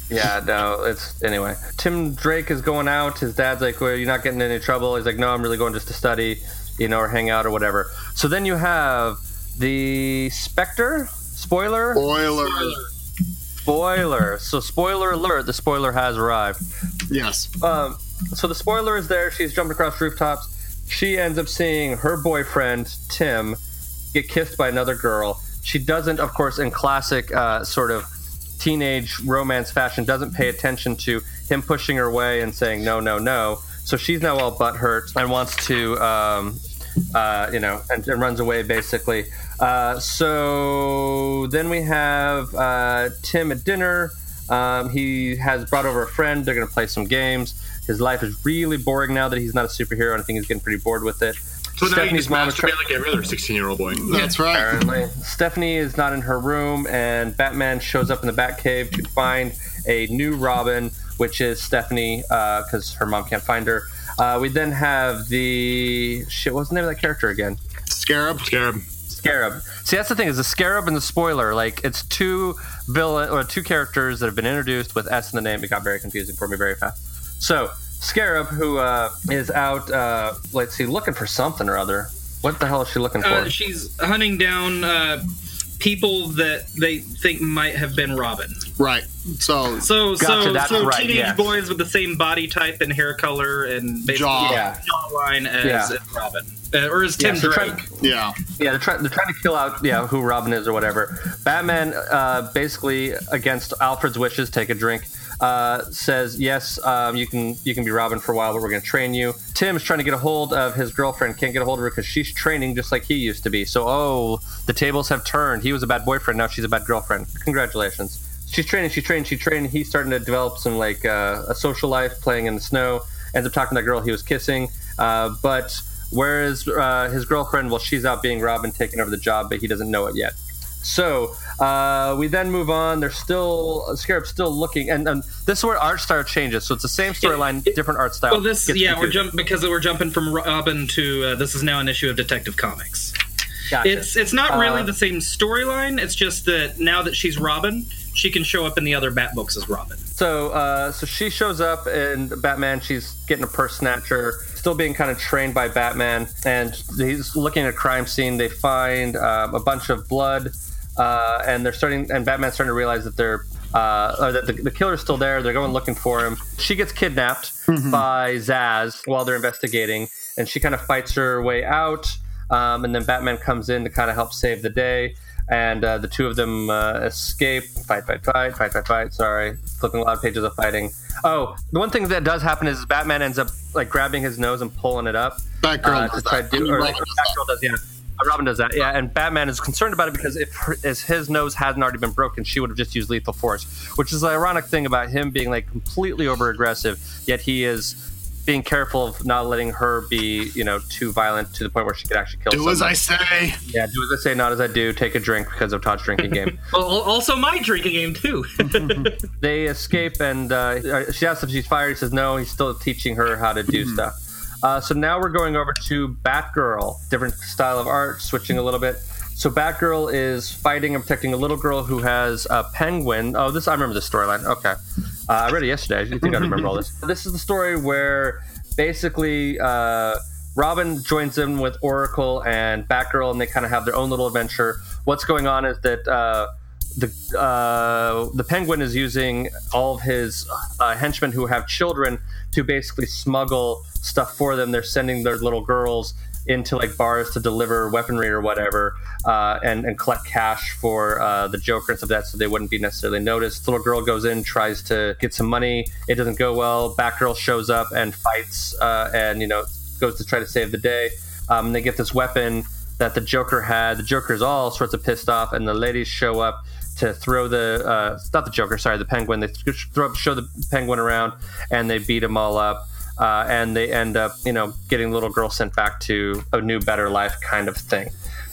Yeah, no, it's anyway. Tim Drake is going out. His dad's like, "Well, you're not getting in any trouble." He's like, "No, I'm really going just to study, you know, or hang out or whatever." So then you have the Spectre. Spoiler. Spoiler. Spoiler. So spoiler alert: the spoiler has arrived. Yes. Um, so the spoiler is there. She's jumped across rooftops. She ends up seeing her boyfriend Tim get kissed by another girl. She doesn't, of course, in classic uh, sort of teenage romance fashion, doesn't pay attention to him pushing her away and saying no, no, no. So she's now all butthurt and wants to, um, uh, you know, and, and runs away basically. Uh, so then we have uh, Tim at dinner. Um, he has brought over a friend. They're going to play some games. His life is really boring now that he's not a superhero, and I think he's getting pretty bored with it. so now you just mom is try- masturbate like every other 16 year old boy. That's right. Apparently. Stephanie is not in her room, and Batman shows up in the Batcave to find a new Robin, which is Stephanie, because her mom can't find her. Uh, we then have the shit. What's the name of that character again? Scarab. Scarab. Scarab. See, that's the thing is the Scarab and the spoiler. Like, it's two villain or two characters that have been introduced with S in the name. It got very confusing for me very fast. So, Scarab, who uh, is out, uh, let's see, looking for something or other. What the hell is she looking for? Uh, she's hunting down uh, people that they think might have been Robin. Right. So So, Gotcha, so, that's so right, teenage yes. boys with the same body type and hair color and basically Jaw. Yeah. jawline as Yeah. as Robin, uh, or as Tim Yeah, so Drake. try- yeah. Yeah, they're trying. They're trying to kill out. Yeah, who Robin is or whatever. Batman, uh, basically against Alfred's wishes, take a drink. Uh, says yes, um, you can you can be Robin for a while, but we're going to train you. Tim's trying to get a hold of his girlfriend, can't get a hold of her because she's training just like he used to be. So oh, the tables have turned. He was a bad boyfriend, now she's a bad girlfriend. Congratulations. She's training, she's training, she's training. He's starting to develop some like uh, a social life, playing in the snow. Ends up talking to that girl he was kissing, uh, but Whereas uh, his girlfriend, well, she's out being Robin, taking over the job, but he doesn't know it yet. So uh, we then move on. They're still Scarab's still looking, and, and this is where art style changes. So it's the same storyline, different art style. Well, this yeah, we're jumping because we're jumping from Robin to uh, this is now an issue of Detective Comics. Gotcha. It's it's not really Uh, the same storyline. It's just that now that she's Robin, she can show up in the other Bat books as Robin. So, uh, so she shows up in Batman. She's getting a purse snatcher, still being kind of trained by Batman, and he's looking at a crime scene. They find um, a bunch of blood, uh, and they're starting. And Batman's starting to realize that they're. Uh, or that the, the killer's still there. They're going looking for him. She gets kidnapped by Zaz while they're investigating, and she kind of fights her way out. Um, and then Batman comes in to kind of help save the day and uh, the two of them uh, escape. Fight, fight, fight, fight, fight, fight. Sorry, flipping a lot of pages of fighting. Oh, the one thing that does happen is Batman ends up like grabbing his nose and pulling it up. Batgirl uh, to try to do, or Robin like, does that. Batgirl does, yeah. Uh, Robin does that, yeah. And Batman is concerned about it because if, her, if his nose hadn't already been broken, she would have just used lethal force, which is the ironic thing about him being like completely over aggressive, yet he is being careful of not letting her be, you know, too violent to the point where she could actually kill Do someone. as I say. Yeah, do as I say, not as I do. Take a drink because of Todd's drinking game. Also my drinking game too. they escape, and uh, she asks if she's fired. He says no. He's still teaching her how to do stuff. Uh, so now we're going over to Batgirl, different style of art, switching a little bit. So Batgirl is fighting and protecting a little girl who has a penguin. Oh, this I remember this storyline. Okay, uh, I read it yesterday. I think I remember all this. This is the story where basically uh, Robin joins in with Oracle and Batgirl, and they kind of have their own little adventure. What's going on is that. The uh, the penguin is using all of his uh, henchmen who have children to basically smuggle stuff for them. They're sending their little girls into like bars to deliver weaponry or whatever, uh, and and collect cash for uh, the Joker and stuff like that, so they wouldn't be necessarily noticed. Little girl goes in, tries to get some money. It doesn't go well. Batgirl shows up and fights, uh, and you know goes to try to save the day. Um, they get this weapon that the Joker had. The Joker's all sorts of pissed off, and the ladies show up to throw the uh, not the Joker, sorry, the Penguin. They throw show the Penguin around, and they beat them all up. Uh, and they end up, you know, getting little girl sent back to a new, better life kind of thing.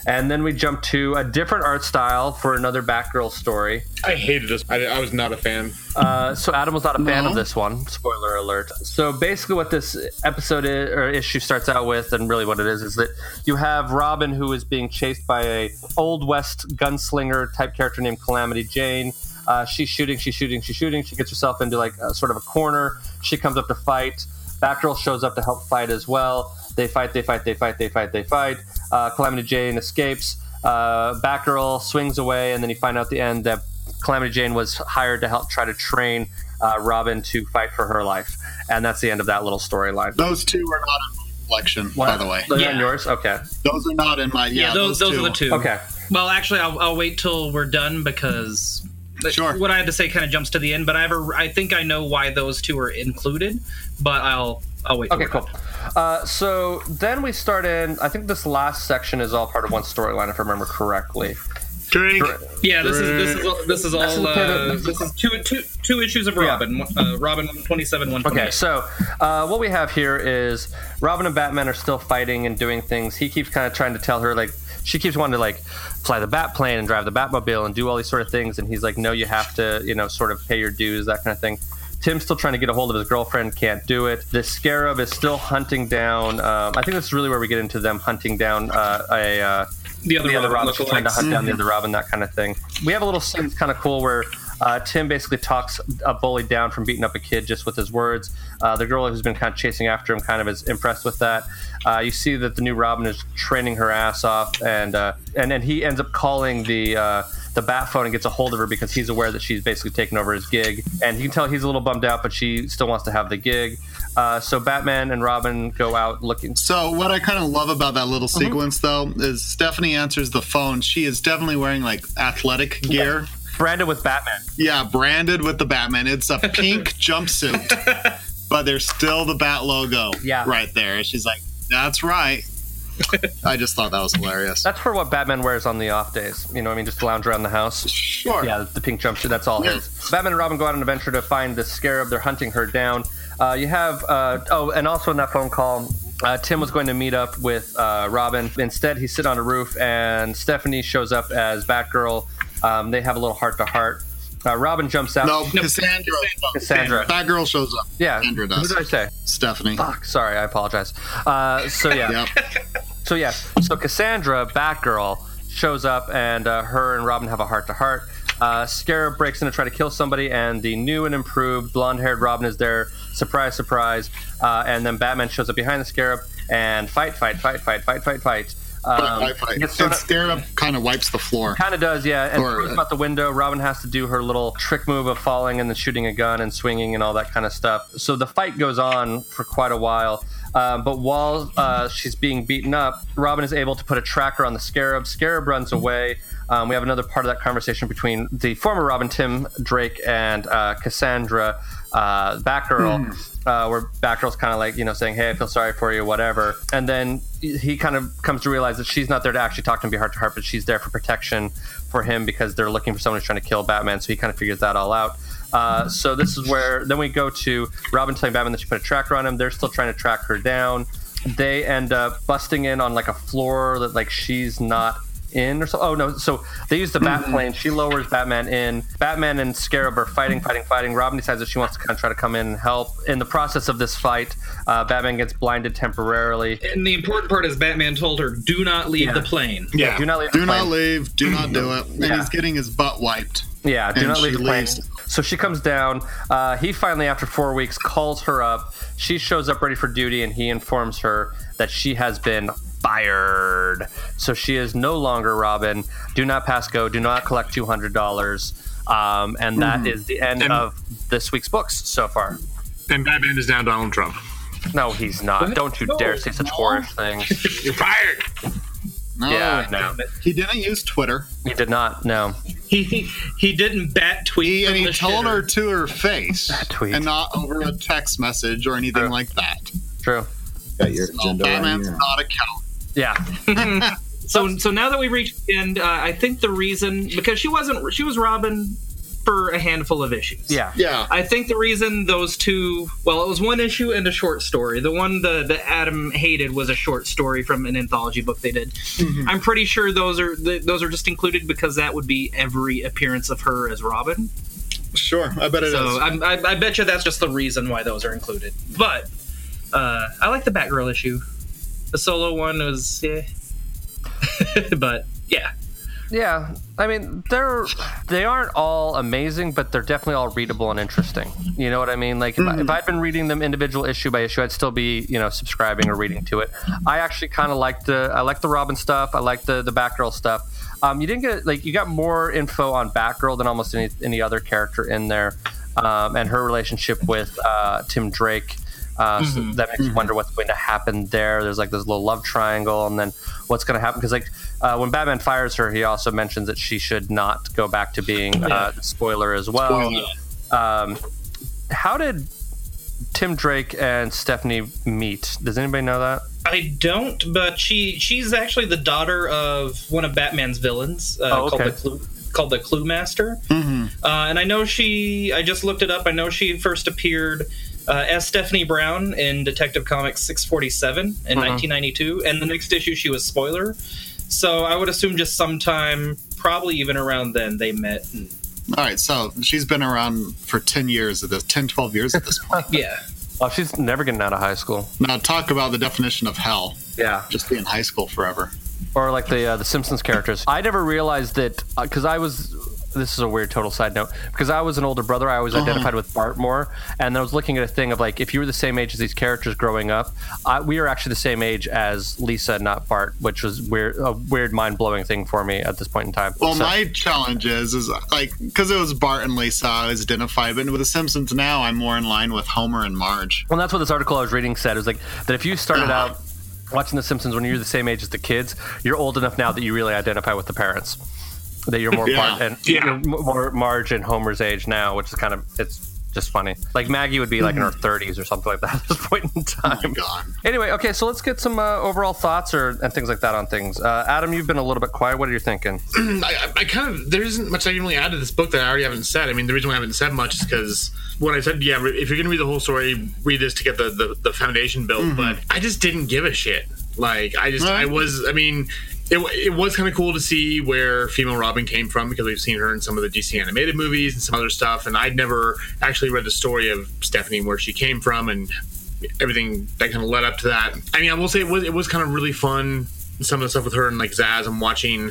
And then we jump to a different art style for another Batgirl story. I hated this. I, I was not a fan. Uh, so Adam was not a fan of this one. Spoiler alert. So basically, what this episode is, or issue starts out with, and really what it is, is that you have Robin who is being chased by a old west gunslinger type character named Calamity Jane. Uh, she's shooting, she's shooting, she's shooting. She gets herself into like a, sort of a corner. She comes up to fight. Batgirl shows up to help fight as well. They fight, they fight, they fight, they fight, they fight. Uh, Calamity Jane escapes. Uh, Batgirl swings away, and then you find out at the end that Calamity Jane was hired to help try to train uh, Robin to fight for her life, and that's the end of that little storyline. Those two are not in my collection, by the way. Those are in yours? Okay. Those are not in my. Yeah, Yeah, those, those, are the two. Okay. Well, actually, I'll, I'll wait till we're done because Sure. what I had to say kind of jumps to the end. But I ever, I think I know why those two are included. But I'll, I'll wait. Okay, cool. Uh, so then we start in. I think this last section is all part of one storyline, if I remember correctly. Drink. Yeah, this is this is all- this is This is all uh, of- this is two two two issues of Robin. Uh, Robin twenty seven one twenty Okay, so uh, what we have here is Robin and Batman are still fighting and doing things. He keeps kind of trying to tell her like she keeps wanting to like fly the bat plane and drive the Batmobile and do all these sort of things, and he's like, no, you have to, you know, sort of pay your dues, that kind of thing. Tim's still trying to get a hold of his girlfriend, can't do it. The Scarab is still hunting down. Um, I think that's really where we get into them hunting down uh, a. Uh, The other Robin Robin, trying to hunt down the other Robin, that kind of thing. We have a little scene that's kind of cool where uh, Tim basically talks a bully down from beating up a kid just with his words. Uh, the girl who's been kind of chasing after him kind of is impressed with that. Uh, you see that the new Robin is training her ass off, and uh, and then he ends up calling the. Uh, the bat phone and gets a hold of her because he's aware that she's basically taken over his gig, and you can tell he's a little bummed out, but she still wants to have the gig. Uh, so Batman and Robin go out looking. So what I kind of love about that little Mm-hmm. sequence, though, is Stephanie answers the phone. She is definitely wearing like athletic gear. Branded with Batman. Yeah, branded with the Batman. It's a pink jumpsuit, but there's still the Bat logo. Yeah. right there. She's like, "That's right." I just thought that was hilarious. That's for what Batman wears on the off days. You know, what I mean, just to lounge around the house. Sure. Yeah, the pink jumpsuit. That's all Yeah. his. Batman and Robin go out on an adventure to find the Scarab. They're hunting her down. Uh, you have uh, oh, and also in that phone call, uh, Tim was going to meet up with uh, Robin. Instead, he's sitting on a roof, and Stephanie shows up as Batgirl. Um, they have a little heart to heart. Uh, Robin jumps out. No, Cassandra. Cassandra. Batgirl shows up. Yeah. Cassandra Who does. did I say? Stephanie. Fuck. Sorry, I apologize. Uh, so yeah. So yeah. So Cassandra, Batgirl, shows up, and uh, her and Robin have a heart to heart. Uh, Scarab breaks in to try to kill somebody, and the new and improved blonde-haired Robin is there. Surprise, surprise! Uh, and then Batman shows up behind the Scarab and fight, fight, fight, fight, fight, fight, fight. Um, gets And Scarab kind of wipes the floor. Kind of does, yeah. And Or- throws out the window. Robin has to do her little trick move of falling and then shooting a gun and swinging and all that kind of stuff. So the fight goes on for quite a while. Uh, but while uh, she's being beaten up, Robin is able to put a tracker on the Scarab. Scarab runs away. Um, we have another part of that conversation between the former Robin, Tim Drake, and uh, Cassandra, uh, Batgirl, uh, where Batgirl's kind of like, you know, saying, hey, I feel sorry for you, whatever. And then he kind of comes to realize that she's not there to actually talk to him, be heart to heart, but she's there for protection for him because they're looking for someone who's trying to kill Batman. So he kind of figures that all out. Uh, so this is where then we go to Robin telling Batman that she put a tracker on him. They're still trying to track her down. They end up busting in on like a floor that like she's not in or so. Oh no! So they use the bat plane. She lowers Batman in. Batman and Scarab are fighting, fighting, fighting. Robin decides that she wants to kind of try to come in and help. In the process of this fight, uh, Batman gets blinded temporarily. And the important part is Batman told her, "Do not leave the plane." Yeah, do not leave. Do the not plane. leave. Do not do it. And Yeah. he's getting his butt wiped. Yeah, do And not leave the plane. leaves. So she comes down. Uh, he finally, after four weeks, calls her up. She shows up ready for duty, and he informs her that she has been fired. So she is no longer Robin. Do not pass go. Do not collect two hundred dollars. Um, and that is Mhm. the end And- of this week's books so far. And Batman is now Donald Trump. No, he's not. Don't you dare say such horrid things. You're fired. No, Yeah, no. He didn't use Twitter. He did not. No. He he, he didn't bat tweet. He, and he told shitter. her to her face, tweet. and not over a text message or anything like that. True. Got your So agenda Batman's here. not a coward. Yeah. So so now that we reached the end, uh, I think the reason because she wasn't she was Robin for a handful of issues. Yeah. Yeah. I think the reason those two well, it was one issue and a short story. The one the that Adam hated was a short story from an anthology book they did. I'm pretty sure those are th- those are just included because that would be every appearance of her as Robin. Sure, I bet it is. so I'm, I, I bet you that's just the reason why those are included. But uh, I like the Batgirl issue. The solo one was yeah, but yeah. Yeah, I mean they're they aren't all amazing, but they're definitely all readable and interesting. You know what I mean? Like if, I, if I'd been reading them individual issue by issue, I'd still be you know subscribing or reading to it. I actually kind of like the I like the Robin stuff. I like the the Batgirl stuff. Um, you didn't get like you got more info on Batgirl than almost any any other character in there, um, and her relationship with uh, Tim Drake. Uh, so that makes you wonder what's going to happen there. There's like this little love triangle, and then what's going to happen because like uh, when Batman fires her, he also mentions that she should not go back to being uh, spoiler as well. Um, how did Tim Drake and Stephanie meet? Does anybody know that? I don't, but she she's actually the daughter of one of Batman's villains uh, Oh, okay. called the Clue, called the Clue Master. Uh, and I know she. I just looked it up. I know she first appeared uh, as Stephanie Brown in Detective Comics 647 in Uh-huh. 1992, and the next issue she was Spoiler. So I would assume just sometime, probably even around then, they met. And, All right, so she's been around for 10 years at this, 10, 12 years at this point. yeah. Oh, she's never getting out of high school. now, talk about the definition of hell. Yeah. Just be in high school forever. or like the uh, the Simpsons characters. I never realized that because I was. This is a weird total side note because I was an older brother. I always Uh-huh. identified with Bart more, and I was looking at a thing of like if you were the same age as these characters growing up, I, we are actually the same age as Lisa, not Bart, which was weird, a weird, mind blowing thing for me at this point in time. Well, So- my challenge is, is like, because it was Bart and Lisa, I was identified, but with The Simpsons now, I'm more in line with Homer and Marge. Well, that's what this article I was reading said. It was like that if you started Uh-huh. out watching The Simpsons when you're the same age as the kids, you're old enough now that you really identify with the parents. That you're more Yeah. Bart and Yeah. you're more Marge and Homer's age now, which is kind of it's just funny. Like Maggie would be like in her 30s or something like that at this point in Mm-hmm. Oh time. my god. Anyway, okay, so let's get some uh, overall thoughts or and things like that on things. Uh, Adam, you've been a little bit quiet. What are you thinking? I, I- kind of there isn't much I can really add to this book that I already haven't said. I mean, the reason why I haven't said much is because when I said, yeah, if you're gonna read the whole story, read this to get the the, the foundation built. But I just didn't give a shit. Like I just I was. I mean. It, it was kind of cool to see where female Robin came from because we've seen her in some of the DC animated movies and some other stuff, and I'd never actually read the story of Stephanie where she came from and everything that kind of led up to that. I mean, I will say it was it was kind of really fun. Some of the stuff with her and like Zaz and watching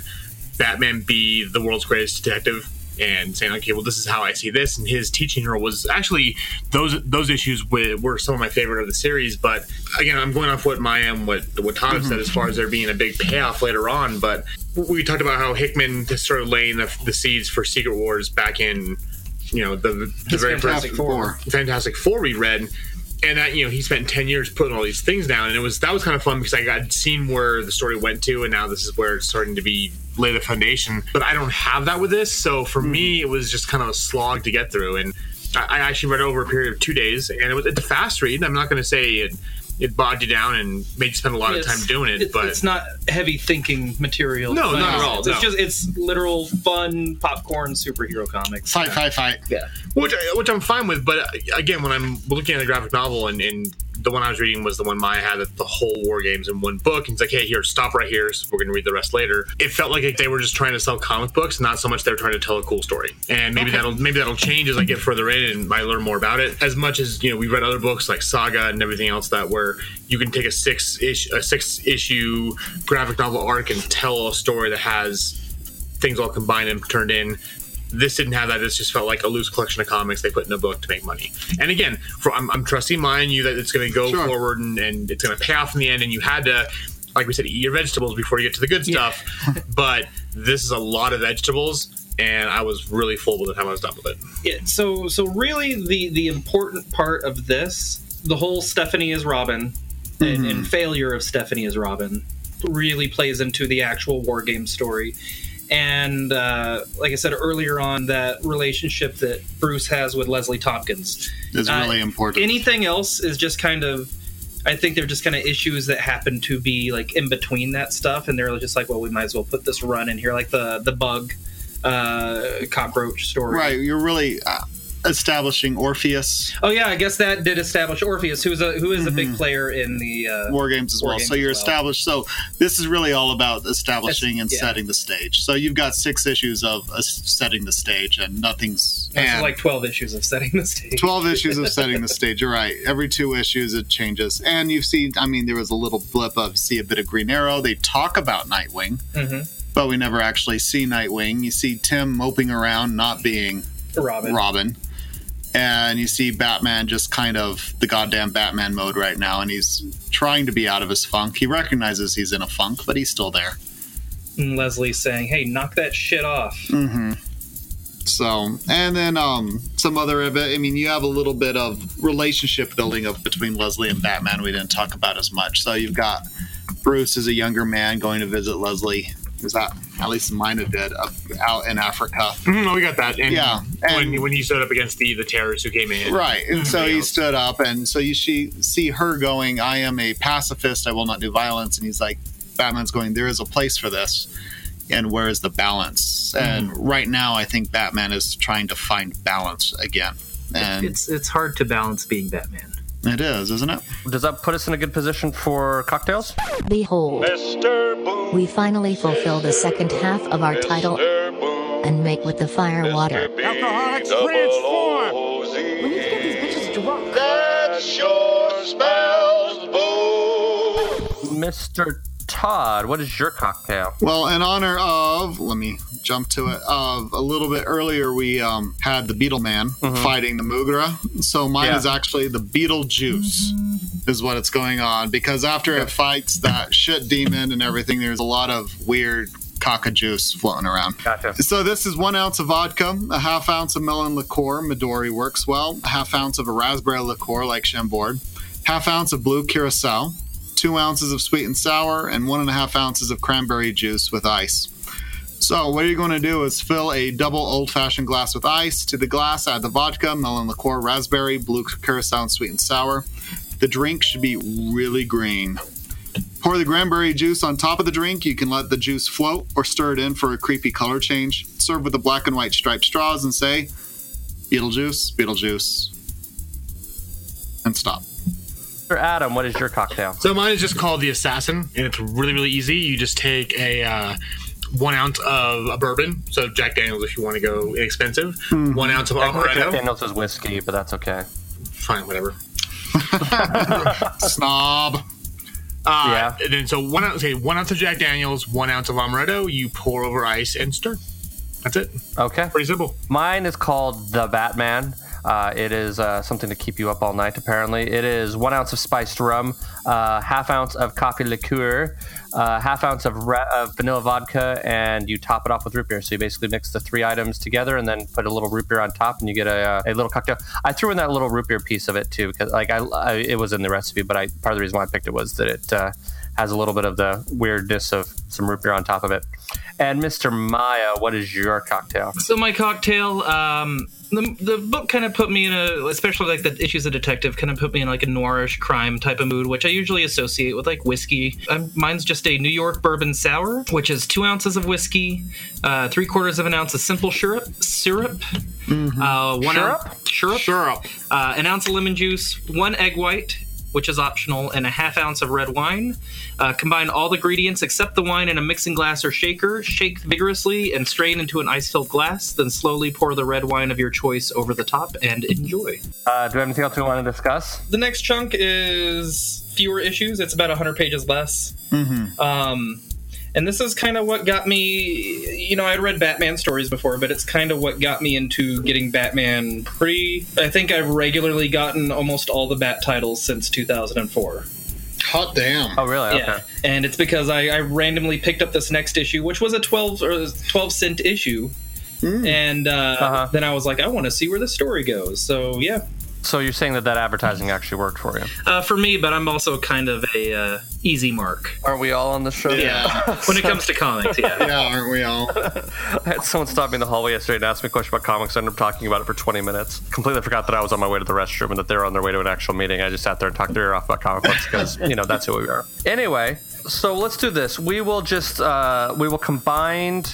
Batman be the world's greatest detective and saying, okay, well, this is how I see this. And his teaching her was actually those those issues were, were some of my favorite of the series. But again, I'm going off what Maya and what what Todd said mm-hmm. as far as there being a big payoff later on. But we talked about how Hickman just started laying the, the seeds for Secret Wars back in you know the the very Fantastic first Four. Fantastic Four we read. And that you know he spent 10 years putting all these things down and it was that was kind of fun because i got seen where the story went to and now this is where it's starting to be lay the foundation. But i don't have that with this so for me mm-hmm. it was just kind of a slog to get through. And i, I actually read it over a period of two days and it was it's a fast read i'm not going to say it it bogged you down and made you spend a lot of time doing it It's, but it's not heavy thinking material. No, not at all, sense. It's no. just it's literal fun popcorn superhero comics. Fight, fight, fight. Yeah. which I- which I'm fine with. But uh, again, when I'm looking at a graphic novel, and, and the one I was reading was the one Maya had that the whole war games in one book, and it's like, hey, here, stop right here. So we're going to read the rest later. It felt like they were just trying to sell comic books, not so much they were trying to tell a cool story. And maybe that'll maybe that'll change as I get further in and I learn more about it. As much as you know, we read other books like Saga and everything else that where you can take a six ish a six issue graphic novel arc and tell a story that has things all combined and turned in. This didn't have that. This just felt like a loose collection of comics they put in a book to make money. And again, for, I'm, I'm trusting mine you that it's going to go Sure. forward and, and it's going to pay off in the end. And you had to, like we said, eat your vegetables before you get to the good stuff. but this is a lot of vegetables, and I was really full by the time I was done with it. Yeah, so so really the the important part of this, the whole Stephanie is Robin and, and mm-hmm. failure of Stephanie is Robin really plays into the actual war game story. And uh, like I said earlier on, that relationship that Bruce has with Leslie Tompkins Is Uh, really important. Anything else is just kind of, I think they're just kind of issues that happen to be like in between that stuff, and they're just like, well, we might as well put this run in here, like the the bug uh, cockroach story. Right, you're really uh, establishing Orpheus Oh yeah, I guess that did establish Orpheus, who's a who is a big player in the uh, war games as War well. games So you're well. established. So this is really all about establishing and yeah. setting the stage. So you've got six issues of uh, setting the stage, and nothing's and like twelve issues of setting the stage. 12 issues of setting the stage. You're right. Every two issues it changes. And you've seen, I mean, there was a little blip of see a bit of Green Arrow. They talk about Nightwing, Mhm. but we never actually see Nightwing. You see Tim moping around, not being Robin. Robin. And you see Batman just kind of the goddamn Batman mode right now, and he's trying to be out of his funk. He recognizes he's in a funk, but he's still there. And Leslie saying, "Hey, knock that shit off." Mm-hmm. So, and then um, some other of it. I mean, you have a little bit of relationship building up between Leslie and Batman. We didn't talk about as much. So you've got Bruce as a younger man going to visit Leslie. Is that at least Mina did up out in Africa? Mhm, no, we got that. And Yeah, when when he stood up against the the terrorists who came in, Right. And so Everybody he else. stood up, and so you see, see her going, I am a pacifist. I will not do violence. And he's like, Batman's going, there is a place for this. And where is the balance? And right now, I think Batman is trying to find balance again. And it's it's hard to balance being Batman. It is, isn't it? Does that put us in a good position for cocktails? Behold, we finally fulfill the second half of our title and make with the fire water. Alcoholics transform! We need to get these bitches drunk. That sure smells boo! Mr. Todd, what is your cocktail? Well, in honor of, let me jump to it. Of a little bit earlier, we um, had the Beetle Man fighting the Mugra. So mine Yeah. is actually the Beetle Juice, is what it's going on. Because after it fights that shit demon and everything, there's a lot of weird caca juice floating around. Gotcha. So this is one ounce of vodka, a half ounce of melon liqueur, Midori works well, a half ounce of a raspberry liqueur like Chambord, half ounce of blue curacao, two ounces of sweet and sour, and one and a half ounces of cranberry juice with ice. So what you're going to do is fill a double old-fashioned glass with ice. To the glass, add the vodka, melon liqueur, raspberry, blue curacao, and sweet and sour. The drink should be really green. Pour the cranberry juice on top of the drink. You can let the juice float or stir it in for a creepy color change. Serve with the black and white striped straws and say, Beetlejuice, Beetlejuice, and stop. Mr. Adam, what is your cocktail? So mine is just called the Assassin, and it's really really easy. You just take a uh, one ounce of a bourbon, so Jack Daniels if you want to go inexpensive. One ounce of amaretto. Jack amaretto. Daniels is whiskey, but that's okay. Fine, whatever. Snob. Uh, Yeah. And then so one ounce, say one ounce of Jack Daniels, one ounce of amaretto. You pour over ice and stir. That's it. Okay. Pretty simple. Mine is called The Batman. Uh, it is uh, something to keep you up all night, apparently. It is one ounce of spiced rum, uh, half ounce of coffee liqueur, uh, half ounce of, ra- of vanilla vodka, and you top it off with root beer. So you basically mix the three items together and then put a little root beer on top, and you get a, a little cocktail. I threw in that little root beer piece of it too, because like I, I, it was in the recipe, but I part of the reason why I picked it was that it uh, has a little bit of the weirdness of some root beer on top of it. And Mr. Maya, what is your cocktail? So my cocktail, um, the, the book kind of put me in a, especially like the issues of detective, kind of put me in like a noirish crime type of mood, which I usually associate with like whiskey. Um, mine's just a New York bourbon sour, which is two ounces of whiskey, uh, three quarters of an ounce of simple syrup, syrup, uh, one Syrup? ounce syrup, syrup, uh, an ounce of lemon juice, one egg white. Which is optional, and a half ounce of red wine. Uh, combine all the ingredients except the wine in a mixing glass or shaker. Shake vigorously and strain into an ice filled glass. Then slowly pour the red wine of your choice over the top and enjoy. Uh, do we have anything else we want to discuss? The next chunk is fewer issues. It's about 100 pages less. Mm-hmm. Um, and this is kind of what got me. You know, I'd read Batman stories before, but it's kind of what got me into getting Batman pre. I think I've regularly gotten almost all the Bat titles since 2004. Hot damn. Oh, really? Yeah, and it's because I, I randomly picked up this next issue, which was a 12 or 12 cent issue. And uh, then I was like, I want to see where the story goes. So yeah, So you're saying that that advertising actually worked for you? uh, for me, but I'm also kind of a uh, easy mark. Aren't we all on the show? Yeah, when it comes to comics, yeah. Yeah, aren't we all? I had someone stop me in the hallway yesterday and ask me a question about comics. I ended up talking about it for 20 minutes. Completely forgot that I was on my way to the restroom and that they were on their way to an actual meeting. I just sat there and talked their ear off about comic books because, you know, that's who we are. Anyway, so let's do this. We will just, uh, we will combine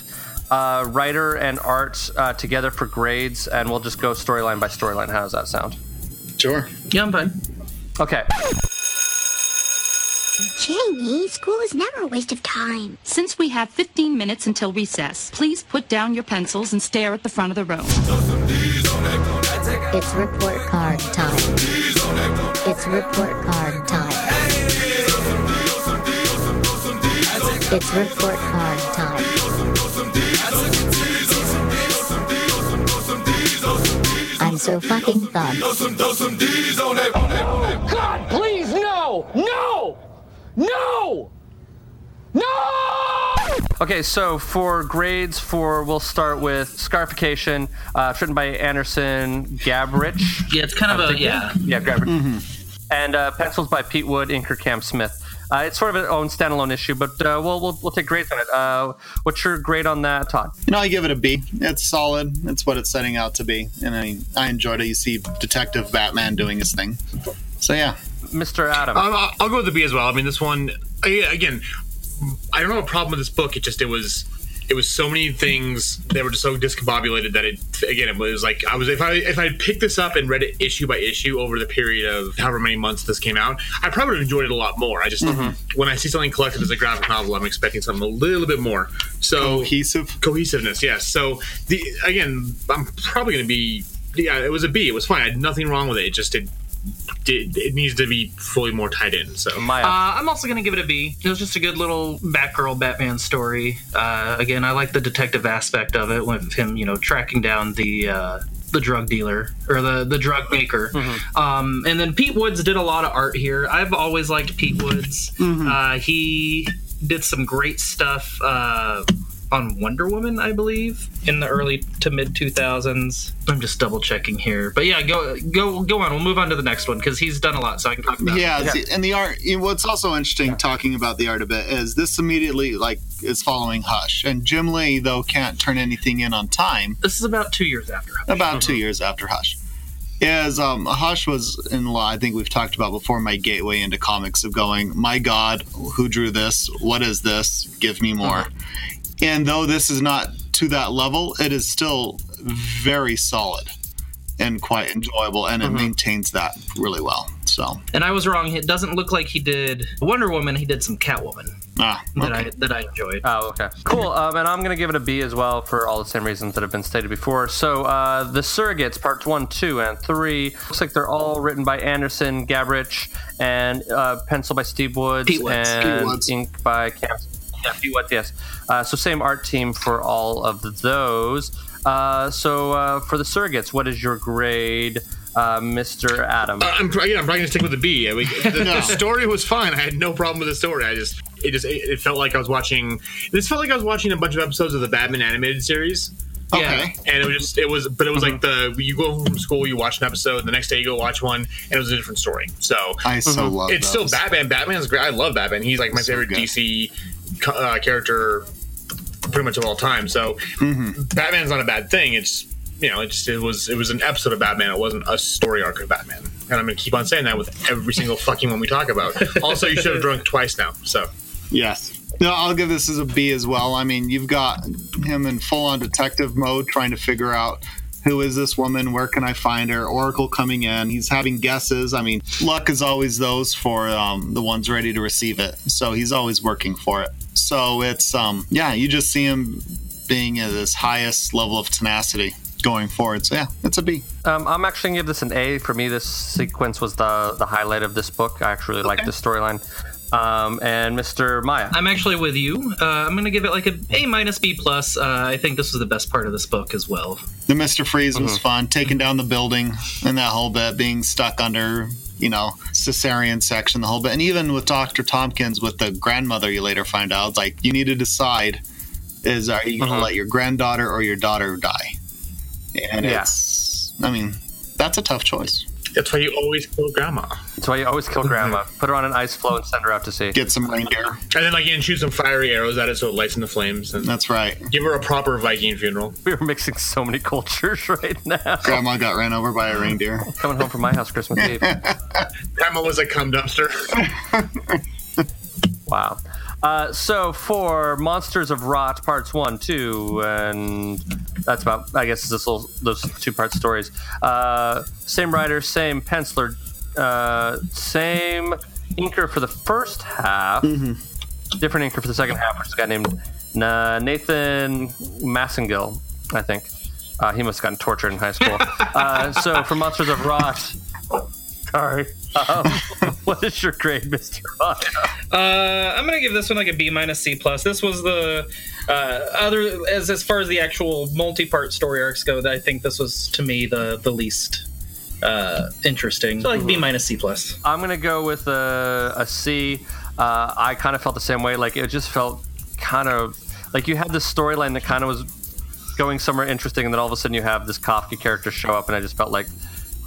uh, writer and art uh, together for grades and we'll just go storyline by storyline. How does that sound? Sure. Yeah, I'm fine. Okay. Jamie, school is never a waste of time. Since we have 15 minutes until recess, please put down your pencils and stare at the front of the room. It's report card time. It's report card time. It's report I'm so fucking fun. God, please, no! No! No! No! Okay, so for grades, for we'll start with Scarification, uh, written by Andersen Gabrych. Yeah, it's kind of I'm a thinking. yeah. yeah, Gabrych, and uh, pencils by Pete Wood, inker Cam Smith. Uh, it's sort of an own standalone issue, but uh, we'll, we'll we'll take grades on it. Uh, what's your grade on that, Todd? You know, I give it a B. It's solid. It's what it's setting out to be, and I I enjoyed it. You see Detective Batman doing his thing. So yeah, Mr. Adam. Um, I'll I'll go with the B as well. I mean, this one I- again. I don't have a problem with this book. It just it was it was so many things that were just so discombobulated that it again it was like I was if I if I picked this up and read it issue by issue over the period of however many months this came out, I probably would have enjoyed it a lot more. I just mm-hmm. when I see something collected as a graphic novel, I'm expecting something a little bit more. So cohesive cohesiveness, yes. So the again, I'm probably going to be yeah. It was a B. It was fine. I had nothing wrong with it. It just it it, it needs to be fully more tied in. So Uh, I'm also going to give it a B. It was just a good little Batgirl Batman story. Uh, again, I like the detective aspect of it with him, you know, tracking down the uh, the drug dealer or the the drug maker. Um, and then Pete Woods did a lot of art here. I've always liked Pete Woods. Uh, he did some great stuff. On Wonder Woman, I believe, in the early to mid 2000s. I'm just double checking here, but yeah, go go go on. We'll move on to the next one because he's done a lot, so I can talk about. yeah, it. see, and the art. You know, what's also interesting talking about the art a bit is this immediately like is following Hush, and Jim Lee though can't turn anything in on time. This is about two years after. Hush. About two years after Hush. Is um, Hush was in law. I think we've talked about before. My gateway into comics of going, my God, who drew this? What is this? Give me more. And though this is not to that level, it is still very solid and quite enjoyable, and it maintains that really well. So And I was wrong. It doesn't look like he did Wonder Woman. He did some Catwoman ah, that I that I enjoyed. Oh, okay. Cool. Um, and I'm going to give it a B as well for all the same reasons that have been stated before. So, uh, The Surrogates, parts one, two, and three. Looks like they're all written by Andersen Gabrych and uh, pencil by Steve Woods, Woods. and Woods. ink by Cam. Yeah, Pete Woods, yes. Uh, so, same art team for all of those. Uh, so uh, for the surrogates, what is your grade, uh, Mr. Adam? Uh, I'm, yeah, I'm probably gonna stick with the B. I mean, the, the story was fine. I had no problem with the story. I just it just it, it felt like I was watching. This felt like I was watching a bunch of episodes of the Batman animated series. Okay. And it was just it was, but it was like the you go home from school, you watch an episode, the next day you go watch one, and it was a different story. So I so love it's those. still Batman. Batman's great. I love Batman. He's like my So favorite good. DC co- uh, character, pretty much of all time. So Mm-hmm. Batman's not a bad thing. It's you know, it just it was it was an episode of Batman. It wasn't a story arc of Batman. And I'm gonna keep on saying that with every single fucking one we talk about. Also, you should have drunk twice now. So Yes. No, I'll give this as a B as well. I mean, you've got him in full on detective mode trying to figure out who is this woman? Where can I find her? Oracle coming in. He's having guesses. I mean, luck is always those for um, the ones ready to receive it. So he's always working for it. So it's, um, yeah, you just see him being at his highest level of tenacity going forward. So yeah, it's a B. Um, I'm actually gonna give this an A. For me, this sequence was the the highlight of this book. I actually really like the storyline. Um, and Mr. Maya. I'm actually with you. Uh, I'm gonna give it like a A minus B plus. Uh, I think this was the best part of this book as well. The Mr. Freeze was fun, taking down the building and that whole bit, being stuck under, you know, cesarean section, the whole bit. And even with Dr. Tompkins, with the grandmother, you later find out, like, you need to decide is are you going to Mhm. let your granddaughter or your daughter die? And Yeah. it's, I mean, that's a tough choice. That's why you always kill grandma. That's why you always kill grandma. Put her on an ice floe and send her out to sea. Get some reindeer. And then like you can shoot some fiery arrows at it so it lights in the flames. And That's right. give her a proper Viking funeral. We are mixing so many cultures right now. Grandma got ran over by a reindeer. Coming home from my house Christmas Eve. Grandma was a cum dumpster. Wow. Uh, so for Monsters of Rot parts one, two, and that's about. I guess this little, those two part stories. Uh, same writer, same penciler, uh, same inker for the first half. Different inker for the second half, which is a guy named Nathan Massengill, I think. Uh, he must have gotten tortured in high school. uh, so for Monsters of Rot, sorry. Um, what is your grade, Mister? Uh, I'm gonna give this one like a B minus C plus. This was the uh, other as as far as the actual multi-part story arcs go. I think this was to me the the least uh, interesting. So like B minus C plus. I'm gonna go with a, a C. Uh, I kind of felt the same way. Like it just felt kind of like you had this storyline that kind of was going somewhere interesting, and then all of a sudden you have this Kafka character show up, and I just felt like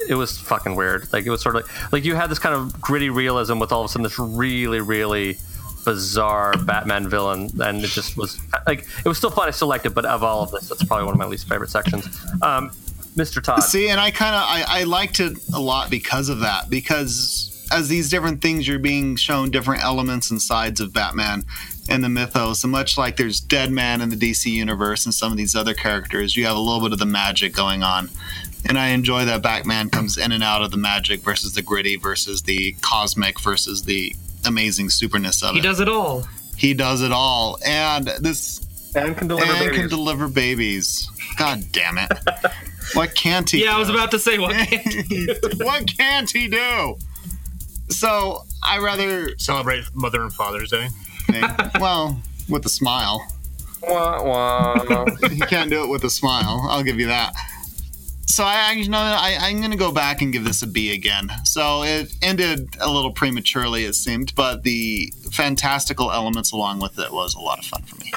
it was fucking weird. Like it was sort of like, like you had this kind of gritty realism with all of a sudden this really, really bizarre Batman villain, and it just was like it was still fun. I still liked it, but of all of this, that's probably one of my least favorite sections. Um, Mr. Todd. See, and I kind of I, I liked it a lot because of that. Because as these different things, you're being shown different elements and sides of Batman and the mythos. And much like there's Deadman in the DC universe and some of these other characters, you have a little bit of the magic going on. And I enjoy that Batman comes in and out of the magic versus the gritty versus the cosmic versus the amazing superness of He it. does it all. He does it all, and this and can deliver and babies. can deliver babies. God damn it! what can't he? Yeah, I was about to say what. what can't he do? So I rather celebrate Mother and Father's Day. well, with a smile. Wah, wah. he can't do it with a smile. I'll give you that. So I, I you know, I, I'm going to go back and give this a B again. So it ended a little prematurely, it seemed, but the fantastical elements along with it was a lot of fun for me.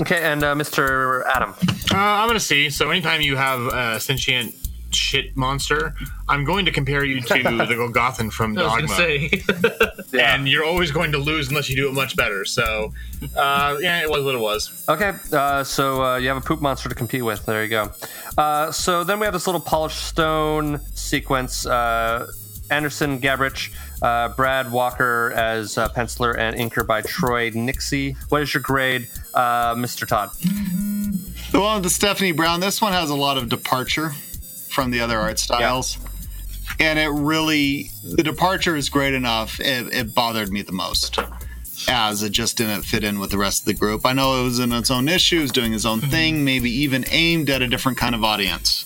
Okay, and uh, Mr. Adam. Uh, I'm gonna see. So anytime you have a sentient shit monster, I'm going to compare you to the Golgothan from I Dogma. gonna. And you're always going to lose unless you do it much better. So, uh, yeah, it was what it was. Okay, uh, so uh, you have a poop monster to compete with. There you go. Uh, so then we have this little polished stone sequence. Uh, Andersen Gabrych, uh, Brad Walker as uh, penciler, and inker by Troy Nixey. What is your grade, uh, Mr. Todd? The one with the Stephanie Brown, this one has a lot of departure from the other art styles. And it really, the departure is great enough. It, it bothered me the most as it just didn't fit in with the rest of the group. I know it was in its own issues, doing its own mm-hmm. thing, maybe even aimed at a different kind of audience.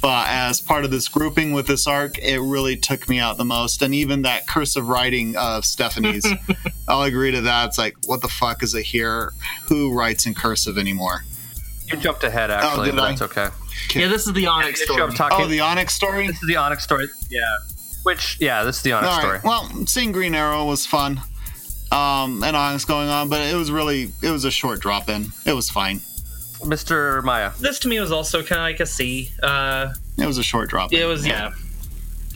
But as part of this grouping with this arc, it really took me out the most. And even that cursive writing of Stephanie's, I'll agree to that. It's like, what the fuck is it here? Who writes in cursive anymore? You jumped ahead, oh, actually, did but I? that's okay. Yeah, this is the Onyx You story. jumped talking- Oh, the Onyx story. This is the Onyx story. Yeah. Which, yeah, this is the Onyx All story. right. Well, seeing Green Arrow was fun, um, and Onyx going on, but it was really it was a short drop in. It was fine. Mr. Maya. This to me was also kind of like a C. Uh, It was a short drop. it was yeah.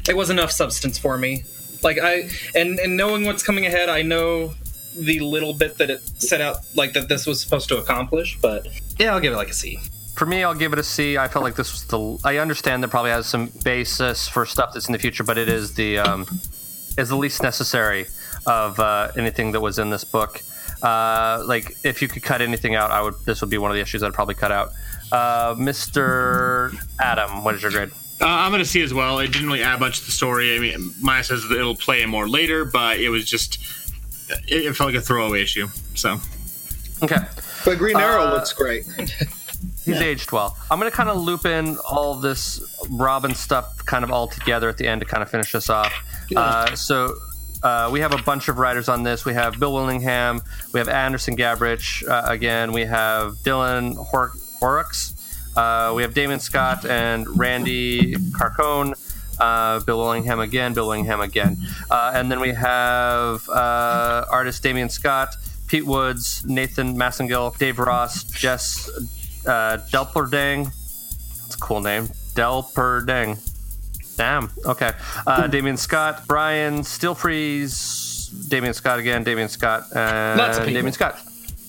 It was enough substance for me. Like I and and knowing what's coming ahead, I know the little bit that it set out like that this was supposed to accomplish. But yeah, I'll give it like a C. For me, I'll give it a C. I felt like this was the. I understand that probably has some basis for stuff that's in the future, but it is the um, is the least necessary of uh, anything that was in this book. Uh, like, if you could cut anything out, I would. This would be one of the issues I'd probably cut out. Uh, Mr. Adam, what is your grade? Uh, I'm going to see as well. It didn't really add much to the story. I mean, Maya says that it'll play more later, but it was just it, it felt like a throwaway issue. So Okay. But Green Arrow Uh, looks great. He's aged well. I'm going to kind of loop in all this Robin stuff kind of all together at the end to kind of finish this off. Uh, so uh, we have a bunch of writers on this. We have Bill Willingham. We have Andersen Gabrych uh, again. We have Dylan Hor- Horrocks. Uh, we have Damon Scott and Randy Carcone. Uh, Bill Willingham again. Bill Willingham again. Uh, and then we have uh, artist Damion Scott, Pete Woods, Nathan Massengill, Dave Ross, Jess uh, Delperdang. That's a cool name. Delperdang. Damn. Okay. Uh, Damion Scott, Brian Stelfreeze, Damion Scott again, Damion Scott, and Lots of people. Damion Scott.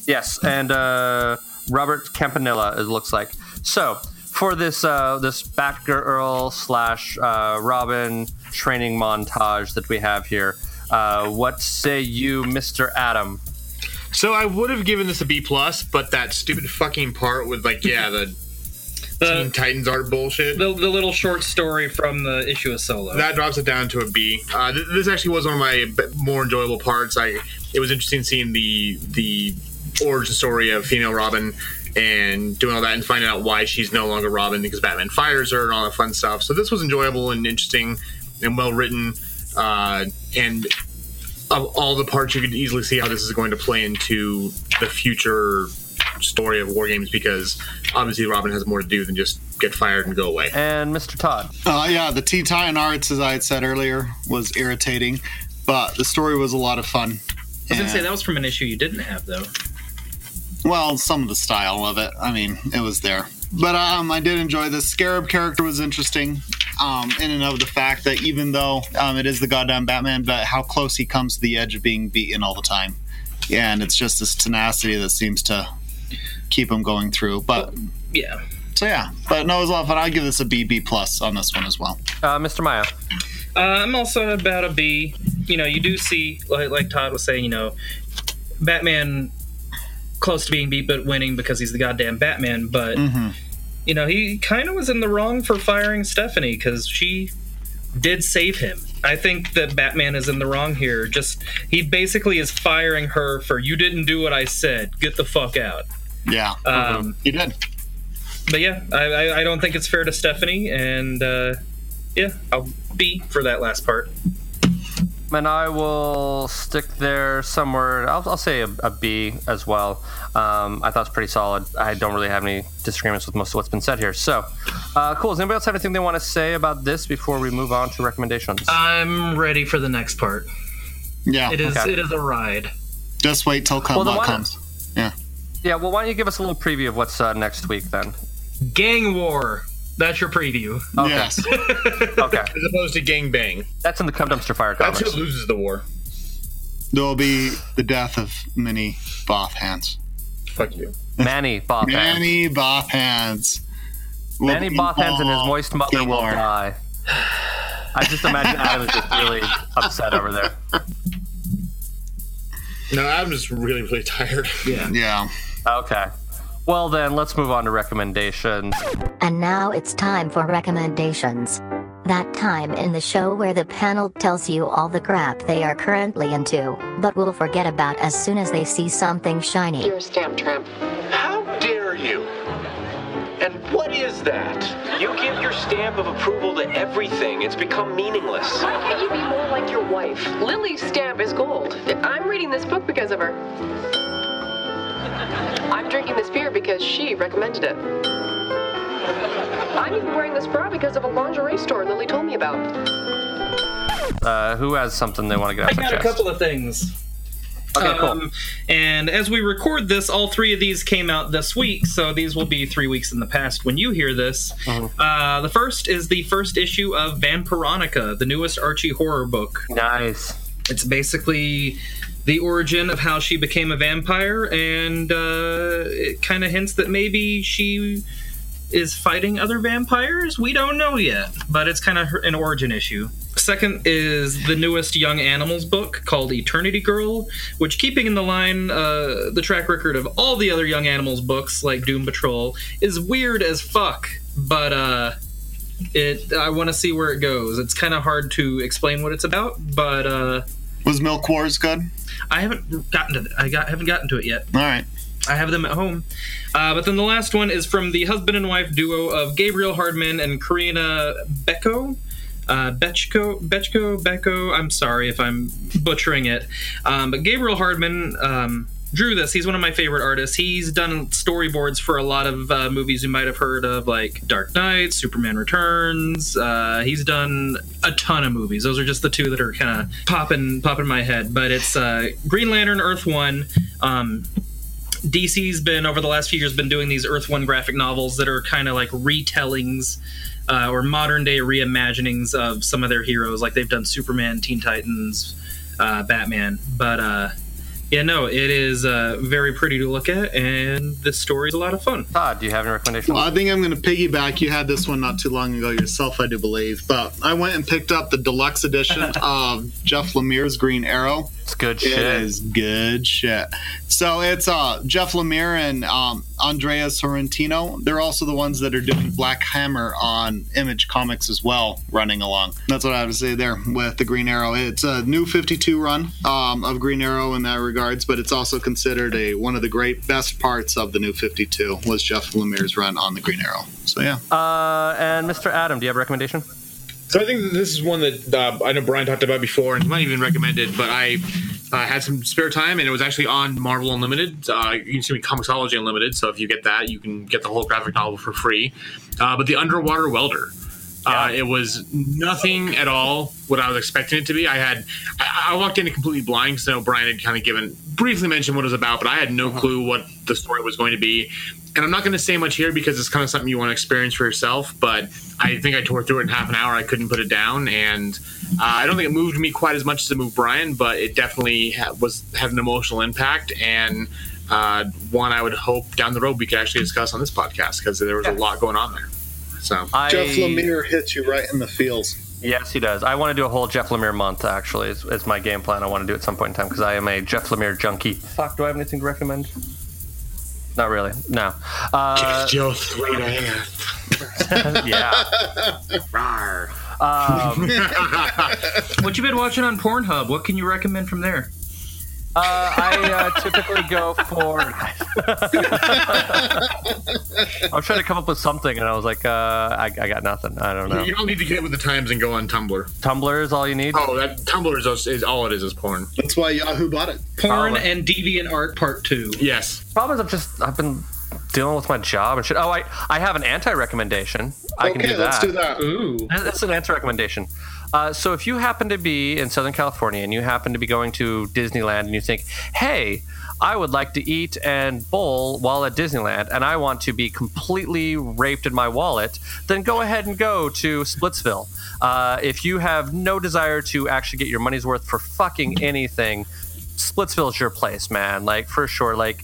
Yes, and uh, Robert Campanella. It looks like so. For this uh, this Batgirl slash uh, Robin training montage that we have here, uh, what say you, Mister Adam? So I would have given this a B plus, but that stupid fucking part with like, yeah, the Teen Titans art bullshit. The, the little short story from the issue of Solo. That drops it down to a B. Uh, th- this actually was one of my more enjoyable parts. I it was interesting seeing the the origin story of female Robin and doing all that and finding out why she's no longer Robin because Batman fires her and all that fun stuff. So this was enjoyable and interesting and well written. Uh, and of all the parts, you could easily see how this is going to play into the future story of War Games because obviously Robin has more to do than just get fired and go away. And Mr. Todd. Uh, yeah, the Teen Titan arts, as I had said earlier, was irritating, but the story was a lot of fun. I was gonna say that was from an issue you didn't have though. Well, some of the style of it. I mean, it was there. But um, I did enjoy this. Scarab character was interesting, um, in and of the fact that even though um, it is the goddamn Batman, but how close he comes to the edge of being beaten all the time. Yeah, and it's just this tenacity that seems to keep him going through. But Yeah. so yeah, but no, it was a lot of fun. I'd give this a B B plus on this one as well. Uh, Mr. Maya. Uh, I'm also about a B. You know, you do see, like, like Todd was saying, you know, Batman close to being beat but winning because he's the goddamn Batman. But Mm-hmm. You know, he kind of was in the wrong for firing Stephanie because she did save him. I think that Batman is in the wrong here. Just he basically is firing her for you didn't do what I said. Get the fuck out. Yeah, Um, he did. But yeah, I, I, I don't think it's fair to Stephanie, and uh, yeah, I'll B for that last part. And I will stick there somewhere. I'll, I'll say a, a B as well. Um, I thought it's pretty solid. I don't really have any disagreements with most of what's been said here. So, uh, cool. Does anybody else have anything they want to say about this before we move on to recommendations? I'm ready for the next part. Yeah, It is Okay. it is a ride. Just wait till come Well, then what why- comes. Yeah. yeah, well, why don't you give us a little preview of what's uh, next week then? Gang War. That's your preview. Okay. Yes. Okay. As opposed to Gang Bang. That's in the Come Dumpster Fire comics. That's who loses the war. There will be the death of many Both hands. Fuck you. Manny Bothans. Manny Both hands. will Manny be Bothans and his all moist mother will Gamor. die. I just imagine Adam is just really upset over there. No, I'm just really, really tired. Yeah. Yeah. Okay. Well, then, let's move on to recommendations. And now it's time for recommendations. That time in the show where the panel tells you all the crap they are currently into, but will forget about as soon as they see something shiny. You're a stamp tramp. How dare you? And what is that? You give your stamp of approval to everything. It's become meaningless. Why can't you be more like your wife? Lily's stamp is gold. I'm reading this book because of her. I'm drinking this beer because she recommended it. I'm even wearing this bra because of a lingerie store Lily told me about. Uh, who has something they want to get out I off their got a couple of things. Okay, cool. Um, and as we record this, all three of these came out this week, so these will be three weeks in the past when you hear this. Mm-hmm. Uh, the first is the first issue of Vampironica, the newest Archie horror book. Nice. It's basically the origin of how she became a vampire, and uh, it kind of hints that maybe she is fighting other vampires. We don't know yet, but it's kind of an origin issue. Second is the newest Young Animals book called Eternity Girl, which, keeping in the line uh, the track record of all the other Young Animals books like Doom Patrol, is weird as fuck. But uh, it I want to see where it goes. It's kind of hard to explain what it's about, but uh, Was Milk Wars good? I haven't gotten to th- I got haven't gotten to it yet. All right. I have them at home. Uh, but then the last one is from the husband and wife duo of Gabriel Hardman and Corinna Beko. Uh, Bechko, Bechko. I'm sorry if I'm butchering it. Um, but Gabriel Hardman um, drew this. He's one of my favorite artists. He's done storyboards for a lot of uh, movies you might have heard of, like Dark Knight, Superman Returns. Uh, he's done a ton of movies. Those are just the two that are kind of popping, popping my head. But it's uh, Green Lantern, Earth One. Um, DC's been over the last few years been doing these Earth One graphic novels that are kind of like retellings uh, or modern day reimaginings of some of their heroes. Like they've done Superman, Teen Titans, uh, Batman. But uh, yeah, no, it is uh, very pretty to look at, and the story is a lot of fun. Todd, do you have any recommendations? Well, I think I'm going to piggyback. You had this one not too long ago yourself, I do believe. But I went and picked up the deluxe edition of Jeff Lemire's Green Arrow. It's good shit. is good shit. So it's uh, Jeff Lemire and um, Andrea Sorrentino. They're also the ones that are doing Black Hammer on Image Comics as well, running along. That's what I have to say there with the Green Arrow. It's a new 52 run um, of Green Arrow in that regards, but it's also considered a one of the great best parts of the new 52 was Jeff Lemire's run on the Green Arrow. So yeah. Uh, and Mr. Adam, do you have a recommendation? So I think this is one that uh, I know Brian talked about before, and might even recommend it. But I uh, had some spare time, and it was actually on Marvel Unlimited. Uh, you can see me Comixology Unlimited. So if you get that, you can get the whole graphic novel for free. Uh, but the Underwater Welder. Uh, it was nothing at all what I was expecting it to be. I had I, I walked in completely blind because I Brian had kind of given briefly mentioned what it was about, but I had no clue what the story was going to be. And I'm not going to say much here because it's kind of something you want to experience for yourself. But I think I tore through it in half an hour. I couldn't put it down, and uh, I don't think it moved me quite as much as it moved Brian, but it definitely ha- was had an emotional impact and. Uh, one I would hope down the road we could actually discuss on this podcast because there was a lot going on there. So I- Jeff Lemire hits you right in the feels. Yes, he does. I want to do a whole Jeff Lemire month. Actually, is, is my game plan. I want to do at some point in time because I am a Jeff Lemire junkie. Fuck, do I have anything to recommend? Not really. No. Uh, Joe three and a half. yeah. Rawr. Um, what you been watching on Pornhub? What can you recommend from there? Uh, I uh, typically go for. I was trying to come up with something, and I was like, uh, I, I got nothing. I don't know. You don't need to get with the times and go on Tumblr. Tumblr is all you need. Oh, that Tumblr is, is all it is is porn. That's why Yahoo bought it. Porn Oh. and Deviant Art Part Two. Yes. Problem is, I've just I've been dealing with my job and shit. Oh, I I have an anti recommendation. I can Okay, do that. let's do that. Ooh. That's an anti recommendation. Uh, so if you happen to be in Southern California and you happen to be going to Disneyland and you think, hey, I would like to eat and bowl while at Disneyland and I want to be completely raped in my wallet, then go ahead and go to Splitsville. Uh, if you have no desire to actually get your money's worth for fucking anything, Splitsville is your place, man. Like, for sure. Like,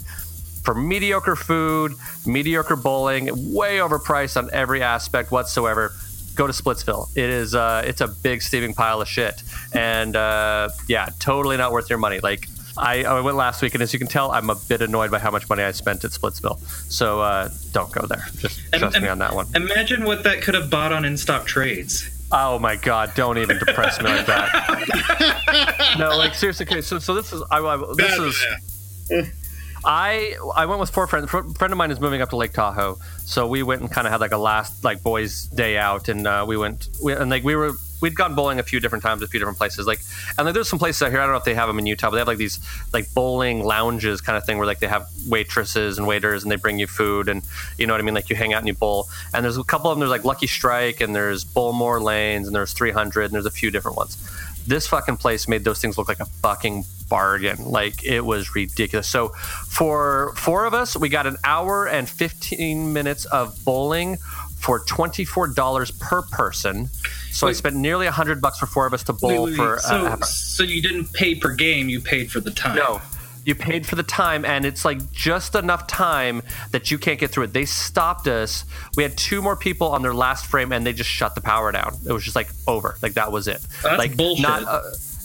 for mediocre food, mediocre bowling, way overpriced on every aspect whatsoever. Go to Splitsville. It is uh, it's a big steaming pile of shit, and uh, yeah, totally not worth your money. Like I, I went last week, and as you can tell, I'm a bit annoyed by how much money I spent at Splitsville. So uh, don't go there. Just trust me on that one. Imagine what that could have bought on in stock trades. Oh my god! Don't even depress me like that. no, like seriously. Okay, so so this is I, I this is. I I went with four friends. A friend of mine is moving up to Lake Tahoe, so we went and kind of had like a last like boys' day out, and uh, we went we, and like we were we'd gone bowling a few different times, a few different places. Like, and like, there's some places out here. I don't know if they have them in Utah, but they have like these like bowling lounges kind of thing where like they have waitresses and waiters and they bring you food and you know what I mean. Like you hang out and you bowl. And there's a couple of them. There's like Lucky Strike and there's Bowlmore Lanes and there's 300 and there's a few different ones. This fucking place made those things look like a fucking bargain. Like it was ridiculous. So for four of us, we got an hour and 15 minutes of bowling for $24 per person. So I spent nearly a 100 bucks for four of us to bowl Wait, wait, wait. for so, uh, so you didn't pay per game, you paid for the time. no. You paid for the time, and it's like just enough time that you can't get through it. They stopped us. We had two more people on their last frame, and they just shut the power down. It was just like over. Like that was it. That's like bullshit. Not, uh,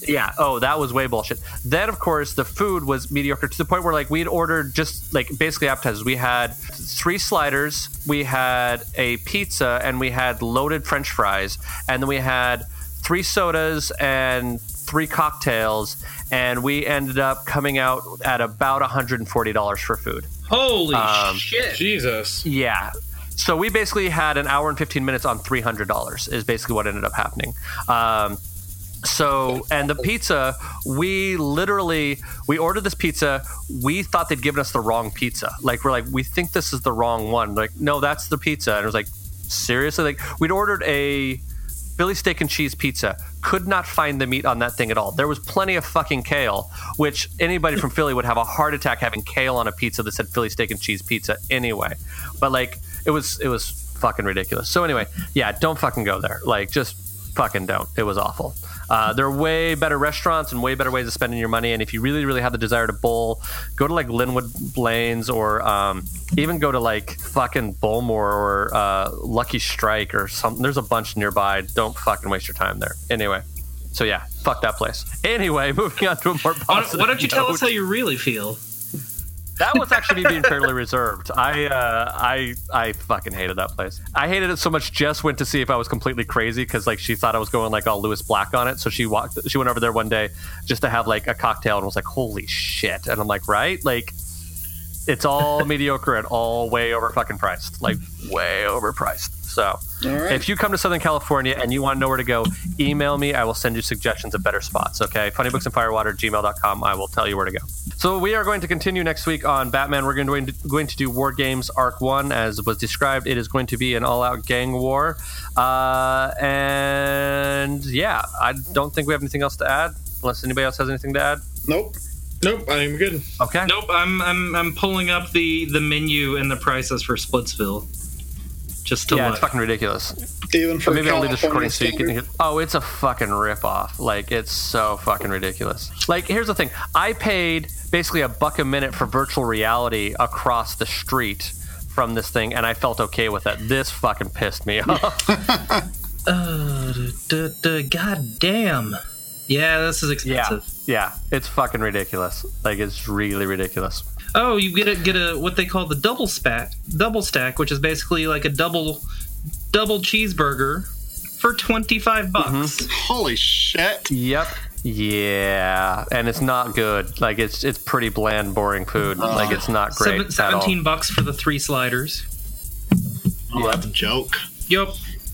yeah. Oh, that was way bullshit. Then, of course, the food was mediocre to the point where like we had ordered just like basically appetizers. We had three sliders, we had a pizza, and we had loaded French fries, and then we had three sodas and three cocktails, and we ended up coming out at about $140 for food. Holy Um, shit. Jesus. Yeah. So we basically had an hour and 15 minutes on $300 is basically what ended up happening. Um, so and the pizza we literally we ordered this pizza we thought they'd given us the wrong pizza like we're like we think this is the wrong one like no that's the pizza and it was like seriously like we'd ordered a Philly steak and cheese pizza. Could not find the meat on that thing at all. There was plenty of fucking kale, which anybody from Philly would have a heart attack having kale on a pizza that said Philly steak and cheese pizza anyway. But like it was it was fucking ridiculous. So anyway, yeah, don't fucking go there. Like just fucking don't. It was awful. Uh, there are way better restaurants and way better ways of spending your money. And if you really, really have the desire to bowl, go to like Linwood Lanes or um, even go to like fucking Bowlmore or uh, Lucky Strike or something. There's a bunch nearby. Don't fucking waste your time there. Anyway, so yeah, fuck that place. Anyway, moving on to a more Why positive. don't, why don't you tell us how you really feel? That was actually me being fairly reserved. I uh, I I fucking hated that place. I hated it so much. Jess went to see if I was completely crazy because like she thought I was going like all Lewis Black on it. So she walked. She went over there one day just to have like a cocktail and was like, "Holy shit!" And I'm like, "Right, like." It's all mediocre and all way over fucking priced, like way overpriced. So, right. if you come to Southern California and you want to know where to go, email me. I will send you suggestions of better spots. Okay, funnybooksandfirewater gmail.com. I will tell you where to go. So we are going to continue next week on Batman. We're going to going to do War Games Arc One, as was described. It is going to be an all-out gang war, uh, and yeah, I don't think we have anything else to add, unless anybody else has anything to add. Nope. Nope, I am good. Okay. Nope, I'm I'm I'm pulling up the the menu and the prices for Splitsville. Just to yeah, look. it's fucking ridiculous. Even for Or maybe I'll leave this California recording so you can hear. Oh, it's a fucking ripoff. Like it's so fucking ridiculous. Like here's the thing: I paid basically a buck a minute for virtual reality across the street from this thing, and I felt okay with that. This fucking pissed me off. Uh, duh, duh, God damn. Yeah, this is expensive. yeah, yeah, it's fucking ridiculous. Like it's really ridiculous. Oh, you get a get a what they call the double stack, double stack, which is basically like a double double cheeseburger for twenty five mm-hmm. bucks. Holy shit! Yep. Yeah, and it's not good. Like it's it's pretty bland, boring food. Like it's not great Seven, at all. Seventeen bucks for the three sliders. Oh, that's a joke. Yep.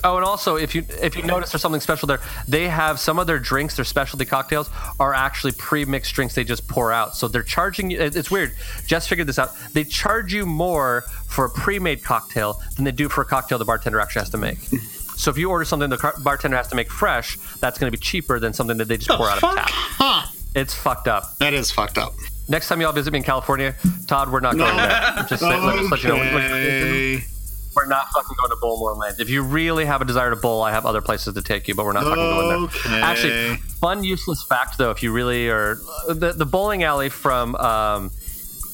Oh, and also if you if you notice there's something special there, they have some of their drinks, their specialty cocktails, are actually pre-mixed drinks they just pour out. So they're charging you. It's weird. Jess figured this out. They charge you more for a pre-made cocktail than they do for a cocktail the bartender actually has to make. So if you order something the car- bartender has to make fresh, that's going to be cheaper than something that they just pour out of a tap. Huh. It's fucked up. That is fucked up. Next time y'all visit me in California, Todd, we're not going there. Just say, let let you know. Okay. We're not fucking going to Bowlmore Land. If you really have a desire to bowl, I have other places to take you, but we're not fucking going there. Okay. Actually, fun, useless fact though, if you really are, the, the bowling alley from um,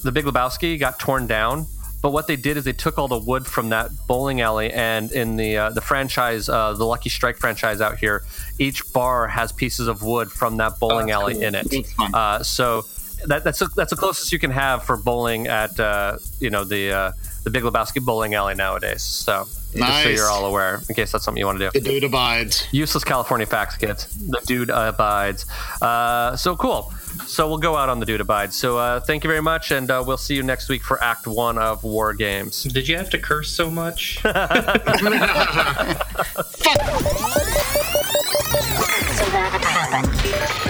the Big Lebowski got torn down. But what they did is they took all the wood from that bowling alley, and in the uh, the franchise, uh, the Lucky Strike franchise out here, each bar has pieces of wood from that bowling alley in it. Uh, so that, that's that's the closest you can have for bowling at uh, you know the uh, the Big Lebowski bowling alley nowadays. So just so you're all aware, in case that's something you want to do. The dude abides. Useless California facts, kids. The dude abides. Uh, so cool. So we'll go out on the dude abides. So uh, thank you very much, and uh, we'll see you next week for Act One of War Games. Did you have to curse so much? happen.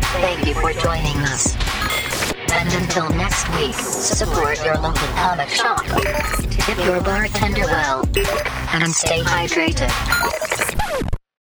Thank you for joining us. And until next week, support your local comic shop, tip your bartender well, and stay hydrated.